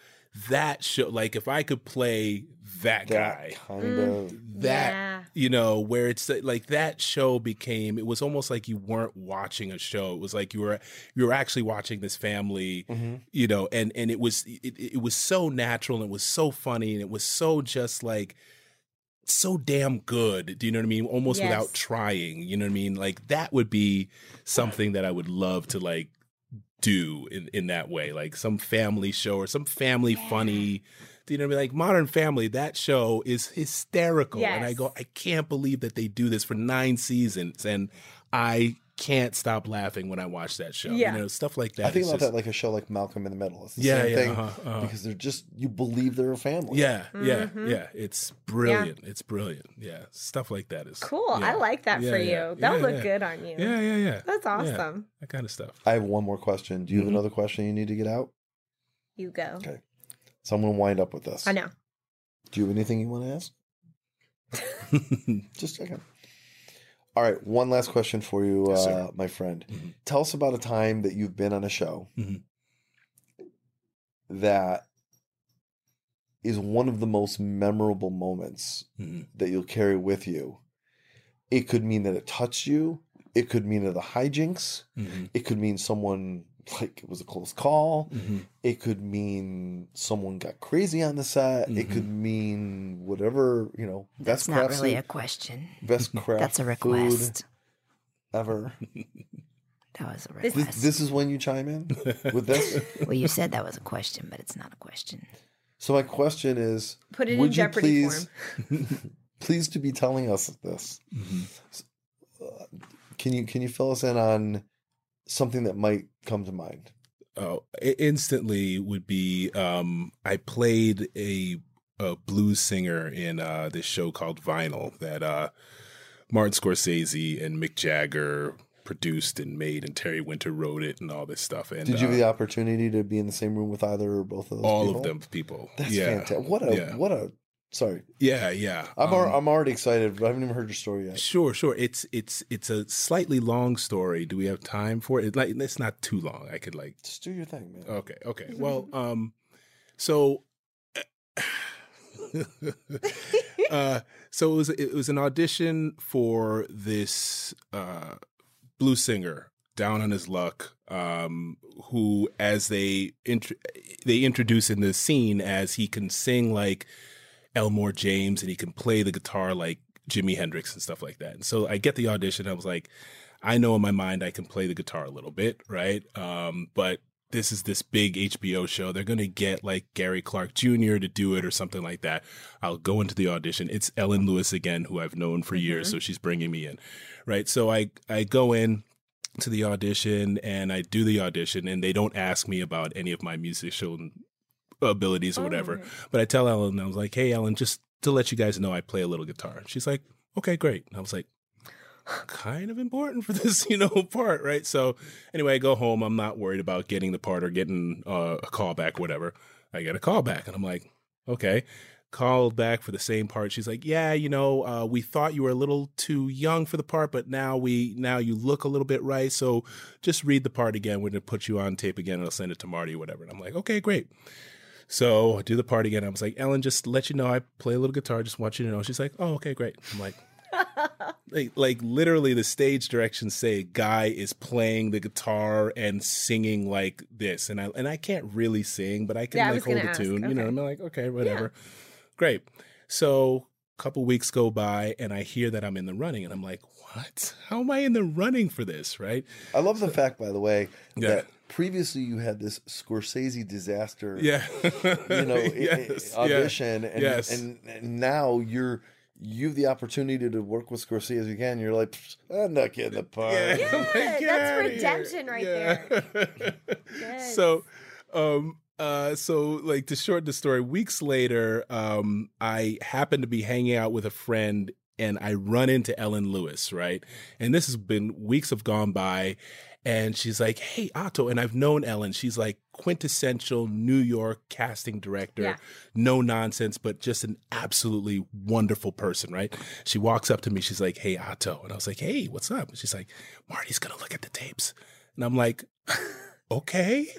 that show. Like if I could play that, guy, That kind Mm. of. that yeah. you know where it's like that show became it was almost like you weren't watching a show it was like you were you were actually watching this family Mhm. you know and and it was it, it was so natural and it was so funny and it was so just like so damn good do you know what i mean almost Yes. without trying you know what i mean like that would be something that i would love to like do in in that way like some family show or some family funny do you know what I mean? Like Modern Family, that show is hysterical. And I go, I can't believe that they do this for nine seasons. And I can't stop laughing when I watch that show. Yeah. You know, stuff like that. I think about just- that like a show like Malcolm in the Middle. It's the Yeah, same yeah, thing uh-huh, uh-huh. because they're just you believe they're a family. Yeah, yeah, Mhm. yeah. It's brilliant. It's brilliant. Yeah. Stuff like that is Cool. I like that Yeah, for yeah. you. That'll Yeah, look yeah. good on you. Yeah, yeah, yeah. That's Yeah. awesome. That kind of stuff. I have one more question. Do you have Mhm. another question you need to get out? You go. Okay. So I'm going to wind up with this. I know. Do you have anything you want to ask? <laughs> Just checking. All right. One last question for you, Yes, uh, my friend. Mhm. Tell us about a time that you've been on a show Mhm. that is one of the most memorable moments Mhm. that you'll carry with you. It could mean that it touched you. It could mean that the hijinks. Mhm. It could mean someone <laughs> like it was a close call. Mhm. It could mean someone got crazy on the set. It could mean whatever you know. That's not craft really a question. best <laughs> craft. That's a food request. ever. <laughs> That was a This- This, request. this is when you chime in with this. well, you said that was a question, but it's not a question. So my question is: Put it in Would you Jeopardy please, please to be telling us this? Mhm. Can you can you fill us in on something that might come to mind? Oh, instantly would be um, I played a, a blues singer in uh, this show called Vinyl that uh, Martin Scorsese and Mick Jagger produced and made, and Terry Winter wrote it and all this stuff. And Did you have uh, the opportunity to be in the same room with either or both of those? all people? of them people? That's yeah, fantastic. What a yeah. what a sorry. yeah, yeah. I'm Um, I'm already excited, but I haven't even heard your story yet. Sure, sure. It's it's it's a slightly long story. Do we have time for it? Like it's not too long. I could like Just do your thing, man. Okay, okay. Well, um, so, uh, <laughs> so it was it was an audition for this uh, blues singer down on his luck, um, who as they int- they introduce in the scene as he can sing like Elmore James and he can play the guitar like Jimi Hendrix and stuff like that. And so I get the audition. I was like, I know in my mind I can play the guitar a little bit, right? Um, but this is this big HBO show. They're going to get like Gary Clark Jr. to do it or something like that. I'll go into the audition. It's Ellen Lewis again, who I've known for years, so she's bringing me in, right? So I I go in to the audition and I do the audition, and they don't ask me about any of my musician abilities or whatever. But I tell Ellen, I was like, "Hey, Ellen, just to let you guys know, I play a little guitar." She's like, "Okay, great." And I was like, kind of important for <laughs> this, you know, part, right? So anyway, I go home. I'm not worried about getting the part or getting uh, a call back, whatever. I get a call back, and I'm like, okay. Called back for the same part. She's like, yeah, you know, uh, we thought you were a little too young for the part, but now we now you look a little bit right. So just read the part again. We're gonna put you on tape again, and I'll send it to Marty or whatever. And I'm like, okay, great. So I do the part again. I was like, Ellen, just let you know I play a little guitar. Just want you to know. She's like, oh, okay, great. I'm like, <laughs> like, like literally the stage directions say guy is playing the guitar and singing like this. And I and I can't really sing, but I can Yeah, like was hold gonna a ask. tune. You know, Okay. I'm like, okay, whatever. Great. So a couple weeks go by and I hear that I'm in the running and I'm like, what? How am I in the running for this? Right. I love the fact, by the way, Yeah. that previously you had this Scorsese disaster, Yeah. you know, <laughs> i- i- Yes, yeah. audition, and, Yes. and and now you're you have the opportunity to work with Scorsese again. You're like, I'm not getting the part. Yeah, Yeah, <laughs> like, that's outta here." redemption right there. Yes. <laughs> So, um, uh, so like to shorten the story, weeks later, um, I happen to be hanging out with a friend and I run into Ellen Lewis, right? And this has been weeks have gone by. And she's like, Hey, Ato. And I've known Ellen. She's like quintessential New York casting director. Yeah. No nonsense, but just an absolutely wonderful person, right? She walks up to me. She's like, Hey, Ato. And I was like, Hey, what's up? And she's like, Marty's going to look at the tapes. And I'm like, <laughs> Okay. <laughs>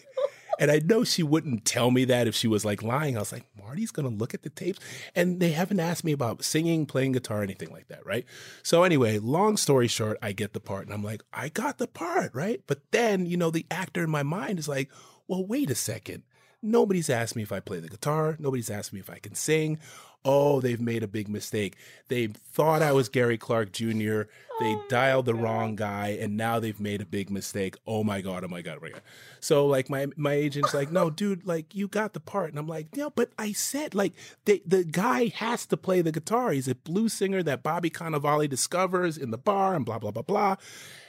And I know she wouldn't tell me that if she was like lying. I was like, Marty's going to look at the tapes. And they haven't asked me about singing, playing guitar, anything like that, right? So, anyway, long story short, I get the part and I'm like, I got the part, right? But then, you know, the actor in my mind is like, well, wait a second. Nobody's asked me if I play the guitar. Nobody's asked me if I can sing. Oh, they've made a big mistake. They thought I was Gary Clark Jr. They oh, dialed the wrong guy, and now they've made a big mistake. Oh my god! Oh my god! Oh my god! So like my my agent's like, no, <laughs> dude, like you got the part, and I'm like, no, but I said like they, the guy has to play the guitar. He's a blues singer that Bobby Cannavale discovers in the bar, and blah blah blah blah.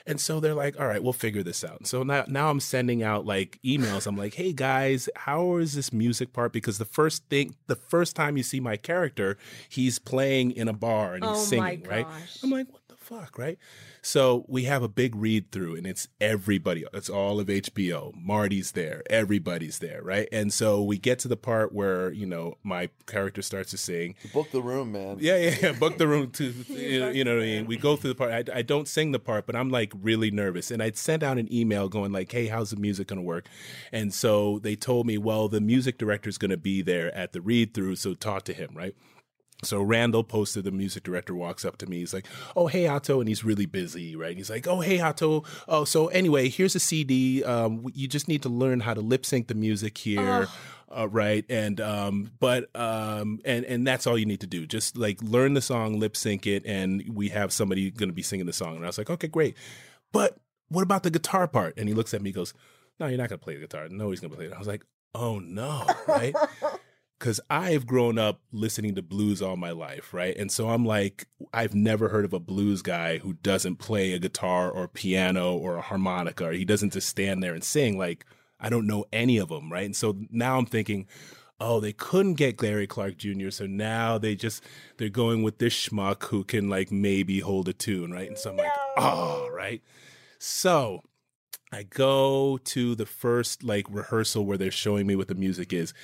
And so they're like, all right, we'll figure this out. So now, now I'm sending out like emails. I'm like, hey guys, how is this music part? Because the first thing, the first time you see my character, he's playing in a bar and he's Oh singing, right? I'm like, what fuck, right? So we have a big read through and it's everybody. It's all of HBO. Marty's there. Everybody's there, right? And so we get to the part where, you know, my character starts to sing. Book the room, man. Yeah, yeah, yeah. Book the room to, <laughs> you know, you know what I mean? We go through the part. I, I don't sing the part, but I'm like really nervous. And I'd sent out an email going like, hey, how's the music going to work? And so they told me, well, the music director's going to be there at the read through. So talk to him, right? So Randall Poster, the music director walks up to me. He's like, Oh, hey, Ato. And he's really busy, right? He's like, Oh, hey, Ato. Oh, so anyway, here's a CD. Um, you just need to learn how to lip sync the music here. Uh, right. And, um, but, um, and, and that's all you need to do. Just like learn the song, lip sync it, and we have somebody going to be singing the song. And I was like, Okay, great. But what about the guitar part? And he looks at me, goes, No, you're not going to play the guitar. No, he's going to play it. I was like, Oh, no. Right <laughs> because I've grown up listening to blues all my life, right? And so I'm like, I've never heard of a blues guy who doesn't play a guitar or piano or a harmonica, or he doesn't just stand there and sing. Like, I don't know any of them, right? And so now I'm thinking, oh, they couldn't get Gary Clark Jr., so now they just they're going with this schmuck who can like maybe hold a tune, right? And so I'm like, oh, right. So I go to the first like rehearsal where they're showing me what the music is,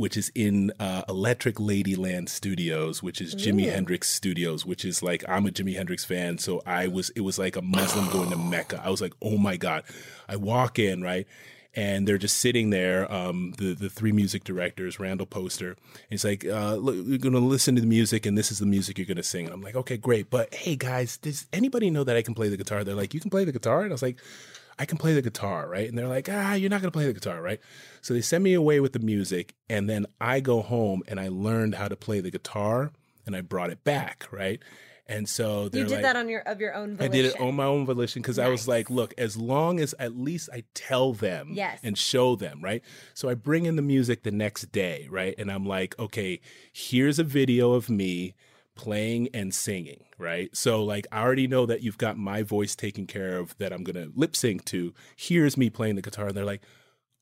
which is in uh, Electric Ladyland Studios, which is Jimi Ooh. Hendrix Studios, which is like I'm a Jimi Hendrix fan, so I was it was like a Muslim going to Mecca. I was like, oh my god! I walk in right. And they're just sitting there, um, the the three music directors, Randall Poster. And he's like, uh, look, "You're gonna listen to the music, and this is the music you're gonna sing." And I'm like, "Okay, great." But hey, guys, does anybody know that I can play the guitar? They're like, "You can play the guitar," and I was like, I can play the guitar, right? And they're like, ah, you're not going to play the guitar, right? So they send me away with the music. And then I go home and I learned how to play the guitar and I brought it back, right? And so they're You did like, that on your of your own I did it on my own volition because I was like, look, as long as at least I tell them Yes. and show them, right? So I bring in the music the next day, right? And I'm like, okay, here's a video of me playing and singing, right? So like I already know that you've got my voice taken care of that I'm gonna lip sync to. Here's me playing the guitar, and they're like,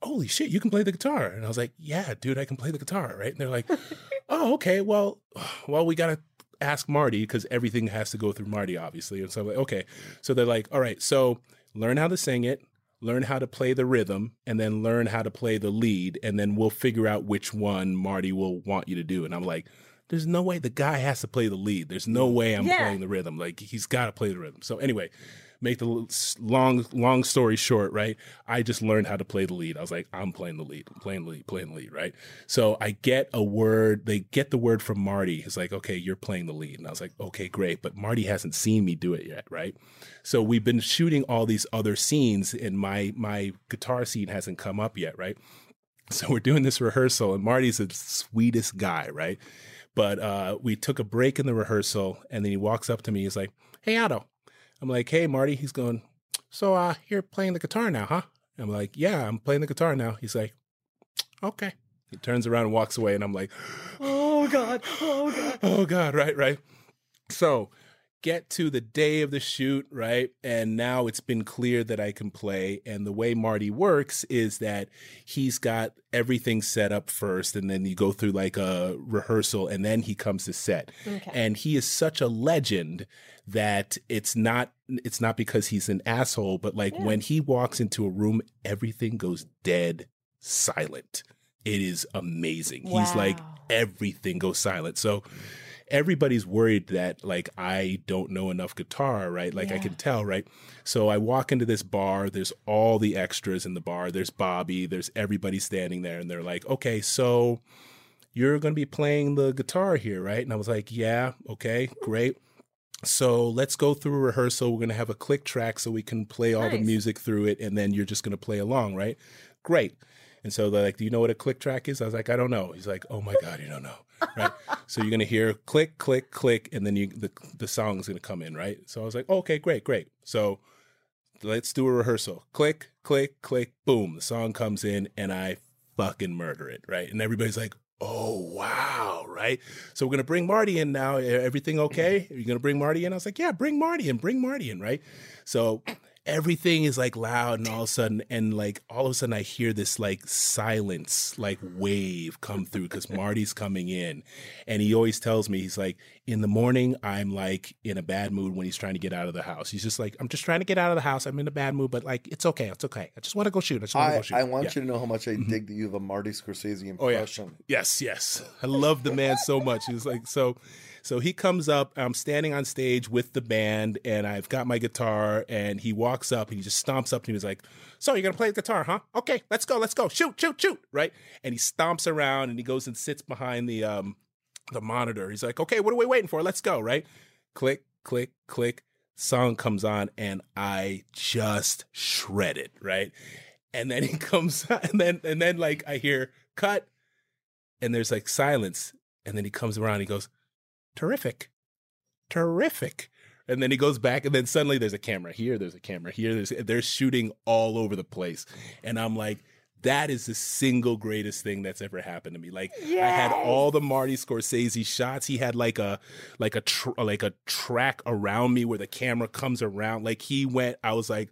Holy shit, you can play the guitar. And I was like, Yeah, dude, I can play the guitar, right? And they're like, <laughs> Oh, okay, well, <sighs> well, we gotta ask Marty because everything has to go through Marty, obviously. And so I'm like, okay. So they're like, all right, so learn how to sing it, learn how to play the rhythm, and then learn how to play the lead, and then we'll figure out which one Marty will want you to do. And I'm like, there's no way the guy has to play the lead. There's no mm. way I'm Yeah. playing the rhythm. Like he's got to play the rhythm. So anyway, make the long long story short, right? I just learned how to play the lead. I was like, I'm playing the lead, I'm playing the lead, playing the lead, right? So I get a word. They get the word from Marty. It's like, okay, you're playing the lead, and I was like, okay, great. But Marty hasn't seen me do it yet, right? So we've been shooting all these other scenes, and my my guitar scene hasn't come up yet, right? So we're doing this rehearsal, and Marty's the sweetest guy, right? But uh, we took a break in the rehearsal, and then he walks up to me. He's like, "Hey, Ato." I'm like, "Hey, Marty." He's going, "So, uh, you're playing the guitar now, huh?" I'm like, "Yeah, I'm playing the guitar now." He's like, "Okay." He turns around and walks away, and I'm like, "Oh God, oh God, <gasps> oh God!" Right, right. So, get to the day of the shoot, right? And now it's been clear that I can play. And the way Marty works is that he's got everything set up first, and then you go through like a rehearsal, and then he comes to set. Okay. And he is such a legend that it's not it's not because he's an asshole, but like Yeah. when he walks into a room, everything goes dead silent. It is amazing. Wow. He's like everything goes silent. So everybody's worried that like I don't know enough guitar, right? Like I can tell, right? So I walk into this bar, there's all the extras in the bar. There's Bobby, there's everybody standing there and they're like, "Okay, so you're going to be playing the guitar here, right?" And I was like, "Yeah, okay, great." So let's go through a rehearsal. We're going to have a click track so we can play all the music through it and then you're just going to play along, right? Great. And so they're like, Do you know what a click track is? I was like, I don't know. He's like, Oh my God, you don't know. Right. <laughs> so you're gonna hear click, click, click, and then you the the song is gonna come in, right? So I was like, Okay, great, great. So let's do a rehearsal. Click, click, click, boom. The song comes in and I fucking murder it, right? And everybody's like, Oh wow, right? So we're gonna bring Marty in now. Everything okay? Are you gonna bring Marty in? I was like, Yeah, bring Marty in, bring Marty in, right? So everything is like loud and all of a sudden and like all of a sudden I hear this like silence like wave come through because Marty's coming in and he always tells me he's like in the morning I'm like in a bad mood when he's trying to get out of the house. He's just like I'm just trying to get out of the house. I'm in a bad mood, but like it's okay. It's okay. I just want to go shoot. I just want to I, go shoot. I want Yeah. you to know how much I mm-hmm. dig that you have a Marty Scorsese impression Oh, yeah. Yes, yes. I love the man so much. he's like, so, so he comes up. I'm standing on stage with the band, and I've got my guitar. And he walks up, and he just stomps up, and he was like, "So you're gonna play the guitar, huh? Okay, let's go, let's go, shoot, shoot, shoot!" Right? And he stomps around, and he goes and sits behind the um the monitor. He's like, "Okay, what are we waiting for? Let's go!" Right? Click, click, click. Song comes on, and I just shred it. Right? And then <laughs> he comes, and then and then like I hear cut and there's like silence and then he comes around and he goes terrific. Terrific. And then he goes back and then suddenly there's a camera here there's a camera here there's they're shooting all over the place. And i'm like that is the single greatest thing that's ever happened to me. Like i had all the marty scorsese shots. He had like a like a tr- like a track around me where the camera comes around. Like he went i was like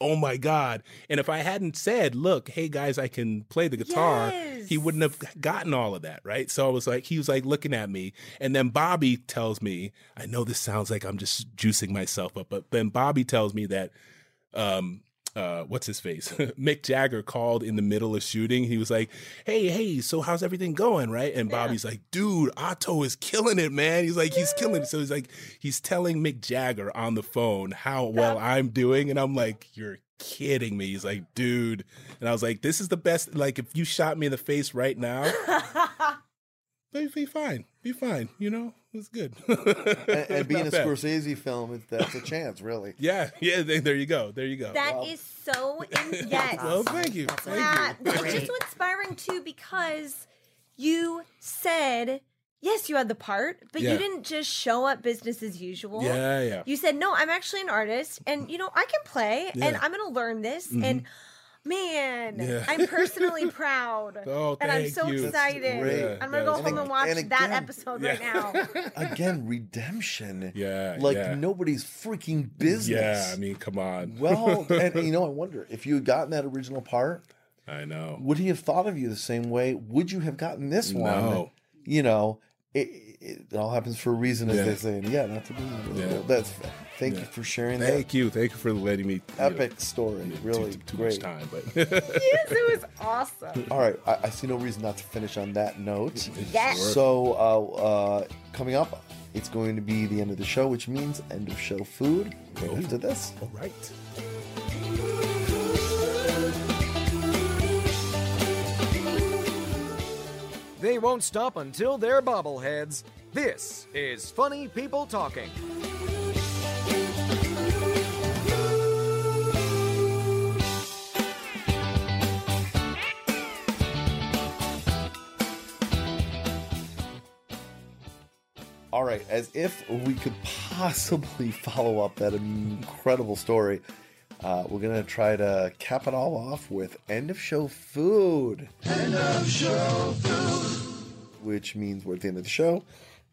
oh my God. And if I hadn't said, look, hey guys, I can play the guitar, he wouldn't have gotten all of that, right? So I was like, he was like looking at me. And then Bobby tells me, I know this sounds like I'm just juicing myself up, but then Bobby tells me that, um, uh, what's his face? <laughs> Mick Jagger called in the middle of shooting. He was like, "Hey, hey, so how's everything going?" Right? And Bobby's like, "Dude, Ato is killing it, man." He's like, "He's killing it." So he's like, he's telling Mick Jagger on the phone how well I'm doing, and I'm like, "You're kidding me?" He's like, "Dude," and I was like, "This is the best. Like, if you shot me in the face right now." <laughs> Be, be fine. Be fine. You know, it's good. <laughs> and, and being a bad. Scorsese film, that's a chance, really. <laughs> Yeah, yeah. There, there you go. There you go. That is so in- <laughs> yes. well, thank you. That's Thank that, you. that's just so inspiring too because you said yes you had the part but Yeah. you didn't just show up business as usual Yeah, yeah. you said no i'm actually an artist and you know i can play and i'm gonna learn this mm-hmm. and man Yeah. i'm personally <laughs> proud Oh, and i'm so you. excited i'm gonna Yeah, go that's home great. and watch And that episode Yeah. right now <laughs> Again, redemption. Yeah, Like yeah. nobody's freaking business. Yeah, I mean, come on. well, <laughs> and you know, I wonder if you had gotten that original part, I know. would he have thought of you the same way? Would you have gotten this one? You know, it, it, it all happens for a reason, as Yeah. they say. And yeah, not to be. Yeah. That's thank Yeah. you for sharing that Thank you. Thank you for letting me. you know, epic story. too- Really too, too great. much time, but <laughs> yes it was awesome All right, I, I see no reason not to finish on that note. Yes. Sure. So, uh, uh, coming up, it's going to be the end of the show, which means end of show food. Right Oh. after this. all right. They won't stop until they're bobbleheads. This is Funny People Talking. All right, as if we could possibly follow up that incredible story, uh, we're gonna try to cap it all off with end of show food. End of show food, which means we're at the end of the show,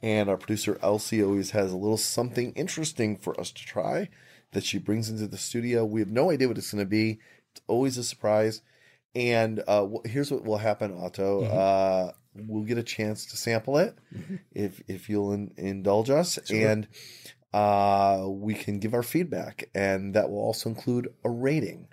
and our producer Elsie always has a little something interesting for us to try that she brings into the studio. We have no idea what it's gonna be. It's always a surprise. And uh, here's what will happen, Ato. Uh, we'll get a chance to sample it if if you'll in, indulge us, and uh, we can give our feedback, and that will also include a rating.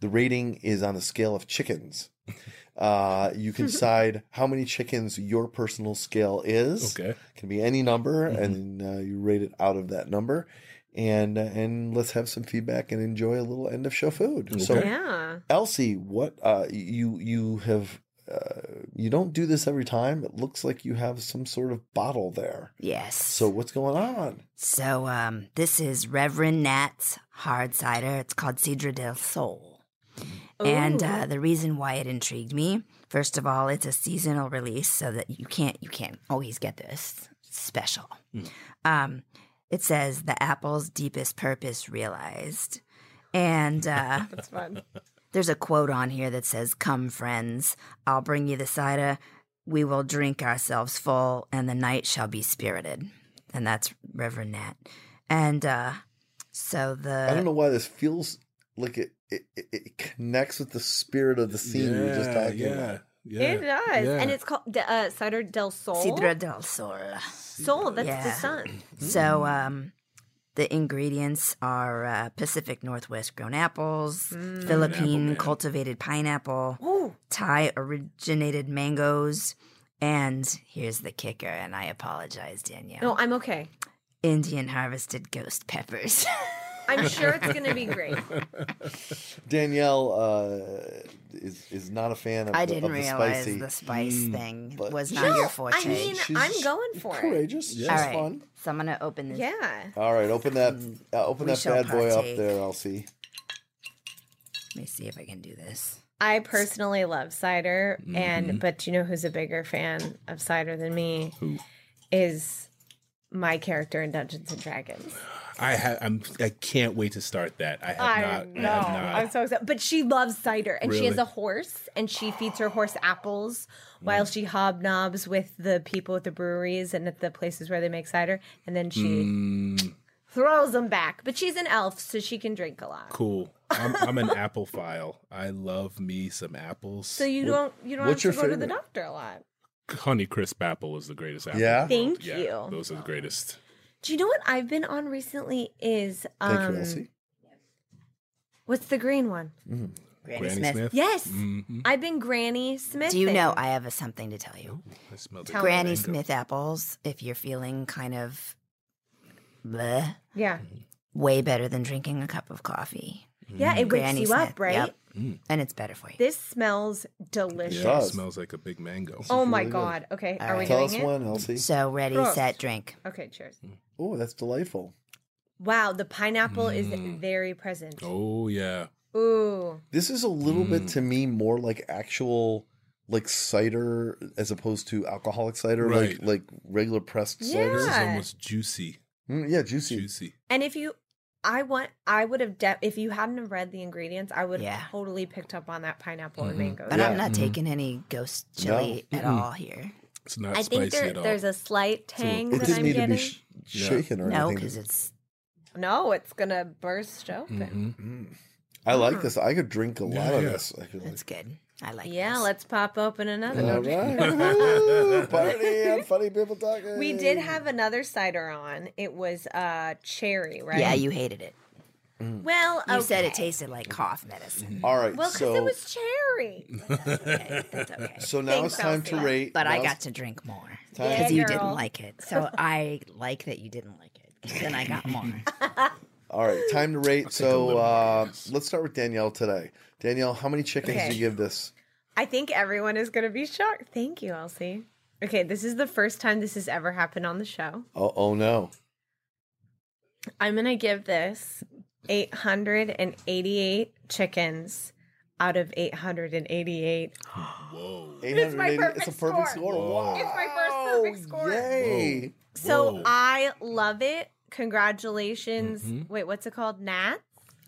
The rating is on a scale of chickens. <laughs> Uh, you can <laughs> decide how many chickens your personal scale is. Okay. can be any number, and uh, you rate it out of that number. And uh, and let's have some feedback and enjoy a little end of show food. So yeah Elsie, what uh, you you have uh, you don't do this every time. It looks like you have some sort of bottle there. Yes. So what's going on? So um, this is Reverend Nat's hard cider. It's called Sidra del Sol. And uh, the reason why it intrigued me, first of all, it's a seasonal release, so that you can't you can't always get this It's special. Um, it says the apple's deepest purpose realized, and uh, <laughs> that's fun there's a quote on here that says, "Come, friends, I'll bring you the cider. We will drink ourselves full, and the night shall be spirited." And that's Reverend Nat. And uh, so the I don't know why this feels like it it, it, it connects with the spirit of the scene we were just talking yeah, about. yeah. it does yeah. and it's called de- uh, cider del sol Sidra del Sol. sol that's the Yeah. sun So um, the ingredients are uh, Pacific Northwest grown apples, Philippine man. cultivated pineapple, Ooh. Thai originated mangoes, and here's the kicker, and I apologize, Danielle. no i'm okay Indian harvested ghost peppers. <laughs> i'm sure it's gonna be great <laughs> Danielle uh, is is not a fan of, I the, didn't of the realize spicy. the spice thing but- was not No, your forte. I mean, She's I'm going for it. courageous. She's All right, fun. so I'm gonna open this. yeah All right, open that uh, open We that shall bad boy up partake. there, Elsie. Let me see if I can do this. I personally love cider, and but you know who's a bigger fan of cider than me is my character in Dungeons and Dragons. I have. I'm. I can't wait to start that. I have I not. know. I have not. I'm so excited. But she loves cider, and she has a horse, and she feeds her horse apples while she hobnobs with the people at the breweries and at the places where they make cider. And then she Mm, throws them back. But she's an elf, so she can drink a lot. Cool. I'm, <laughs> I'm an apple file. I love me some apples. So you don't you don't have to your go to the doctor a lot. Honey Crisp apple is the greatest apple. Yeah? in the world. Thank Yeah, you. Those are the greatest. Do you know what I've been on recently? Is um, Thank you, Elsie. what's the green one? Granny, Granny Smith. Smith. Yes, Mhm. I've been Granny Smith. Do you know I have a, something to tell you? I Tell. Granny mango. Smith apples, if you're feeling kind of bleh, Yeah, way better than drinking a cup of coffee. yeah, it wakes Granny you Smith. up, right? Yep. Mm. And it's better for you. This smells delicious. Yeah, it smells like a big mango. Oh my really good. god. Okay, All are we right. Tell doing us it? one, Elsie. So ready, Prost. set, drink. Okay, cheers. Oh, that's delightful. Wow, the pineapple is Mm. very present. Oh yeah. Ooh. This is a little bit Mm. to me more like actual like cider as opposed to alcoholic cider, Right. like like regular pressed This cider. is almost juicy. Mm, yeah, juicy. Juicy. And if you I want I would have de- if you hadn't have read the ingredients, I would Yeah. have totally picked up on that pineapple and Mhm. mango. But Yeah. I'm not Mhm. taking any ghost chili at Mm-mm. all here. It's not I think spicy there, at all. there's a slight tang It that didn't I'm need to getting. be sh- Yeah. shaken or No, anything. because it's no, it's gonna burst open. Mhm. Mm. I like this. I could drink a lot Yeah, of yeah. this. I could like, it's good. I like. Yeah, this. let's pop open another. all one. right. <laughs> Woo, party <laughs> on funny people talking. We did have another cider on. It was uh cherry, right? Yeah, you hated it. Well, You said it tasted like cough medicine. All right. Well, because so it was cherry. <laughs> That's Okay, that's okay. so now Thanks, it's time to Elsie. rate. But I got to drink more because Yeah, you girl. didn't like it. So I like that you didn't like it. 'cause Then I got more. All right, time to rate. take So uh, let's start with Danielle today. Danielle, how many chickens Okay. do you give this? I think everyone is gonna be shocked. Thank you, Elsie. Okay, this is the first time this has ever happened on the show. Oh, oh no. I'm gonna give this 888 chickens out of 888. <gasps> Whoa. 880 perfect it's a perfect score. score. Wow. It's my first perfect score. Yay. So Whoa. I love it. Congratulations. Mhm. Wait, what's it called? Nat?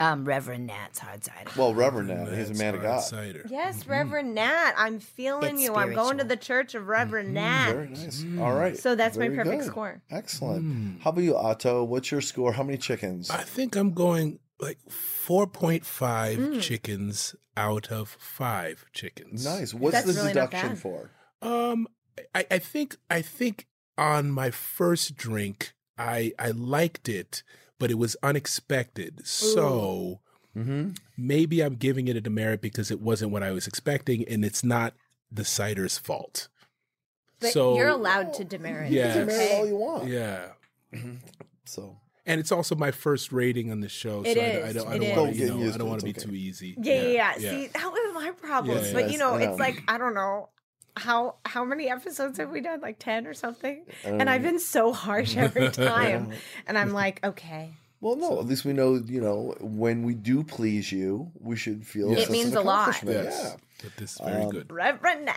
Um, Reverend Nat's hard cider. Well, Reverend now, he's a man of hard God. Cider. Yes, Reverend Nat. I'm feeling It's you. I'm going to the church of Reverend Nat. Very nice. All right. So that's my perfect good. score. Excellent. How about you, Ato? What's your score? How many chickens? I think I'm going like 4.5 Mm. chickens out of 5 chickens. Nice. What's That's the really deduction for? Um I, I think I think on my first drink I I liked it, but it was unexpected. So Mm-hmm. maybe I'm giving it a demerit because it wasn't what I was expecting and it's not the cider's fault. But so you're allowed to demerit. Yeah. It's You can marry all you want. Yeah. So And it's also my first rating on the show, It so I, is, I don't, I don't want to, you know, I don't want to be it's too easy. Yeah, yeah, yeah. See, that was my problem. Yeah, but yeah. you know, I it's know. like I don't know how how many episodes have we done? Like ten or something. And Um, I've been so harsh every <laughs> time. and I'm like, okay, Well, no. At least we know, you know, when we do please you, we should feel Yes. It means a lot. Yes. Yeah. But this is very Um, good. Reverend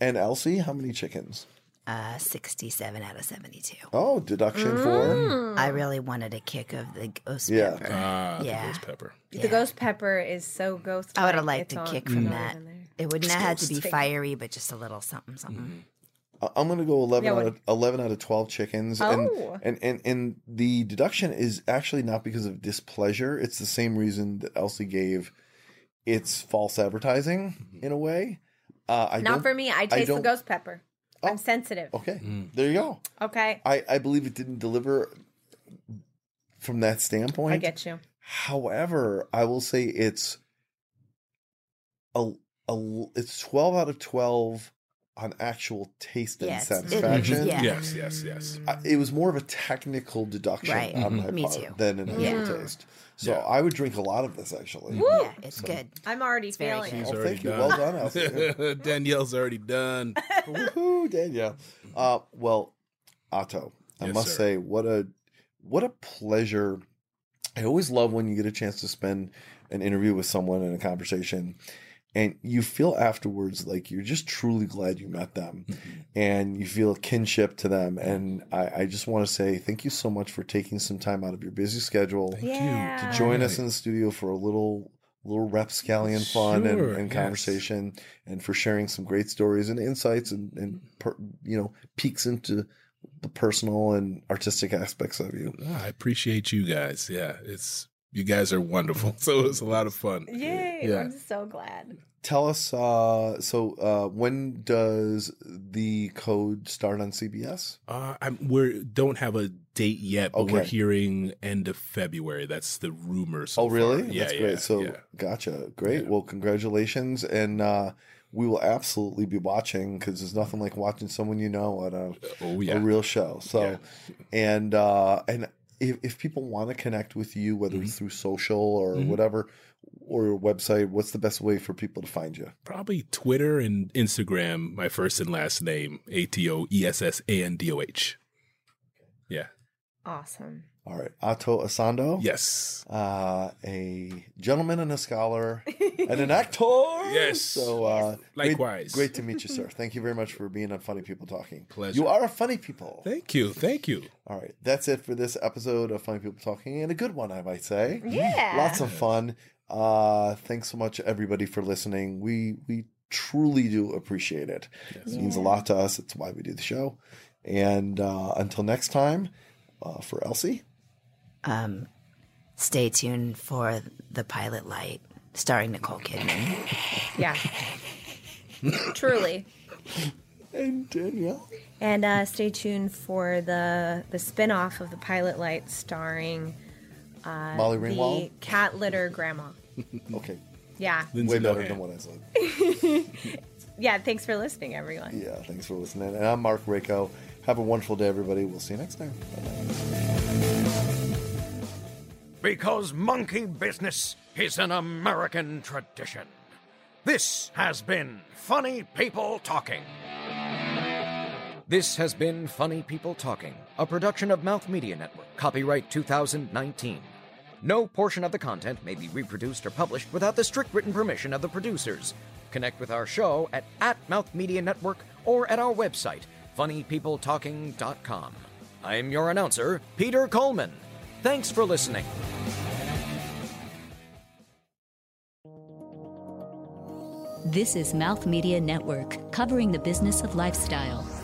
And Elsie, how many chickens? Uh, 67 out of 72. Oh, deduction for Mm. I really wanted a kick of the ghost Yeah. pepper. Ah, yeah. the ghost pepper. The ghost pepper is so ghost. I would have liked a kick from that. In there. It wouldn't have had to be fiery, but just a little something, something. I- I'm going to go 11 Yeah, out what- of 11 out of 12 chickens. Oh. And, and and and the deduction is actually not because of displeasure. It's the same reason that Elsie gave. It's false advertising in a way. Uh, I Not don't, for me. I taste the don't- ghost pepper. Oh. I'm sensitive. Okay, Mm. there you go. Okay, I I believe it didn't deliver from that standpoint. I get you. However, I will say it's a, a it's 12 out of 12 on actual taste and Yes, it- satisfaction. yeah. Yes, yes, yes. I- it was more of a technical deduction Right. on my Mhm. Me part too. than an Yeah. actual taste. So Yeah. I would drink a lot of this actually. Yeah, it's So- good. I'm already It's very feeling it. Oh, already thank you. done. Well done, Elsie. <laughs> Danielle's already done. Woohoo, Danielle. Uh, well, Ato, I Yes, must sir. say, what a what a pleasure. I always love when you get a chance to spend an interview with someone in a conversation and you feel afterwards like you're just truly glad you met them and you feel a kinship to them. And I, I just want to say thank you so much for taking some time out of your busy schedule Thank Yeah. to join us in the studio for a little little rapscallion fun and, Sure, and yes. conversation and for sharing some great stories and insights and, and per, you know peeks into the personal and artistic aspects of you. Ah, I appreciate you guys. Yeah, it's you guys are wonderful. <laughs> So it was a lot of fun. Yay! Yeah. I'm so glad. Tell us, uh, so uh, when does the code start on CBS? Uh, I'm, we don't have a date yet, but we're hearing end of February. That's the rumor. So oh, really? far. Yeah, That's yeah, great. So, yeah. gotcha. Great. Yeah. Well, congratulations. And uh, we will absolutely be watching because there's nothing like watching someone you know at a, oh yeah, a real show. So, Yeah. and uh, and if, if people want to connect with you, whether Mm-hmm. it's through social or Mhm. whatever, or your website, what's the best way for people to find you? probably Twitter and Instagram. My first and last name: A T O E S S A N D O H. Yeah. Awesome. All right, Ato Essandoh. Yes. uh, a gentleman and a scholar <laughs> and an actor. Yes. So, uh, Likewise. Great, to meet you, sir. <laughs> Thank you very much for being on Funny People Talking. Pleasure. You are a funny people. Thank you. Thank you. All right, that's it for this episode of Funny People Talking, and a good one, I might say. Yeah. Lots of fun. Uh, thanks so much, everybody, for listening. We we truly do appreciate it. It means a lot to us. It's why we do the show. And uh, until next time, uh, for Elsie. Um, stay tuned for the pilot light starring Nicole Kidman. <laughs> Yeah. Truly. And Danielle. And uh, stay tuned for the the spin-off of the Pilot Light starring Molly the Ringwald. cat litter grandma. <laughs> Okay. Yeah. Lindsay Way better Lohan. than what I said. <laughs> Yeah, thanks for listening everyone. Yeah, thanks for listening. And I'm Marc Raco. Have a wonderful day, everybody. We'll see you next time. Bye-bye. Because monkey business is an American tradition. This has been Funny People Talking. This has been Funny People Talking, a production of Mouth Media Network, copyright 2019. No portion of the content may be reproduced or published without the strict written permission of the producers. Connect with our show at, at Mouth Media Network or at our website, funnypeopletalking.com. I'm your announcer, Peter Coleman. Thanks for listening. This is Mouth Media Network, covering the business of lifestyle.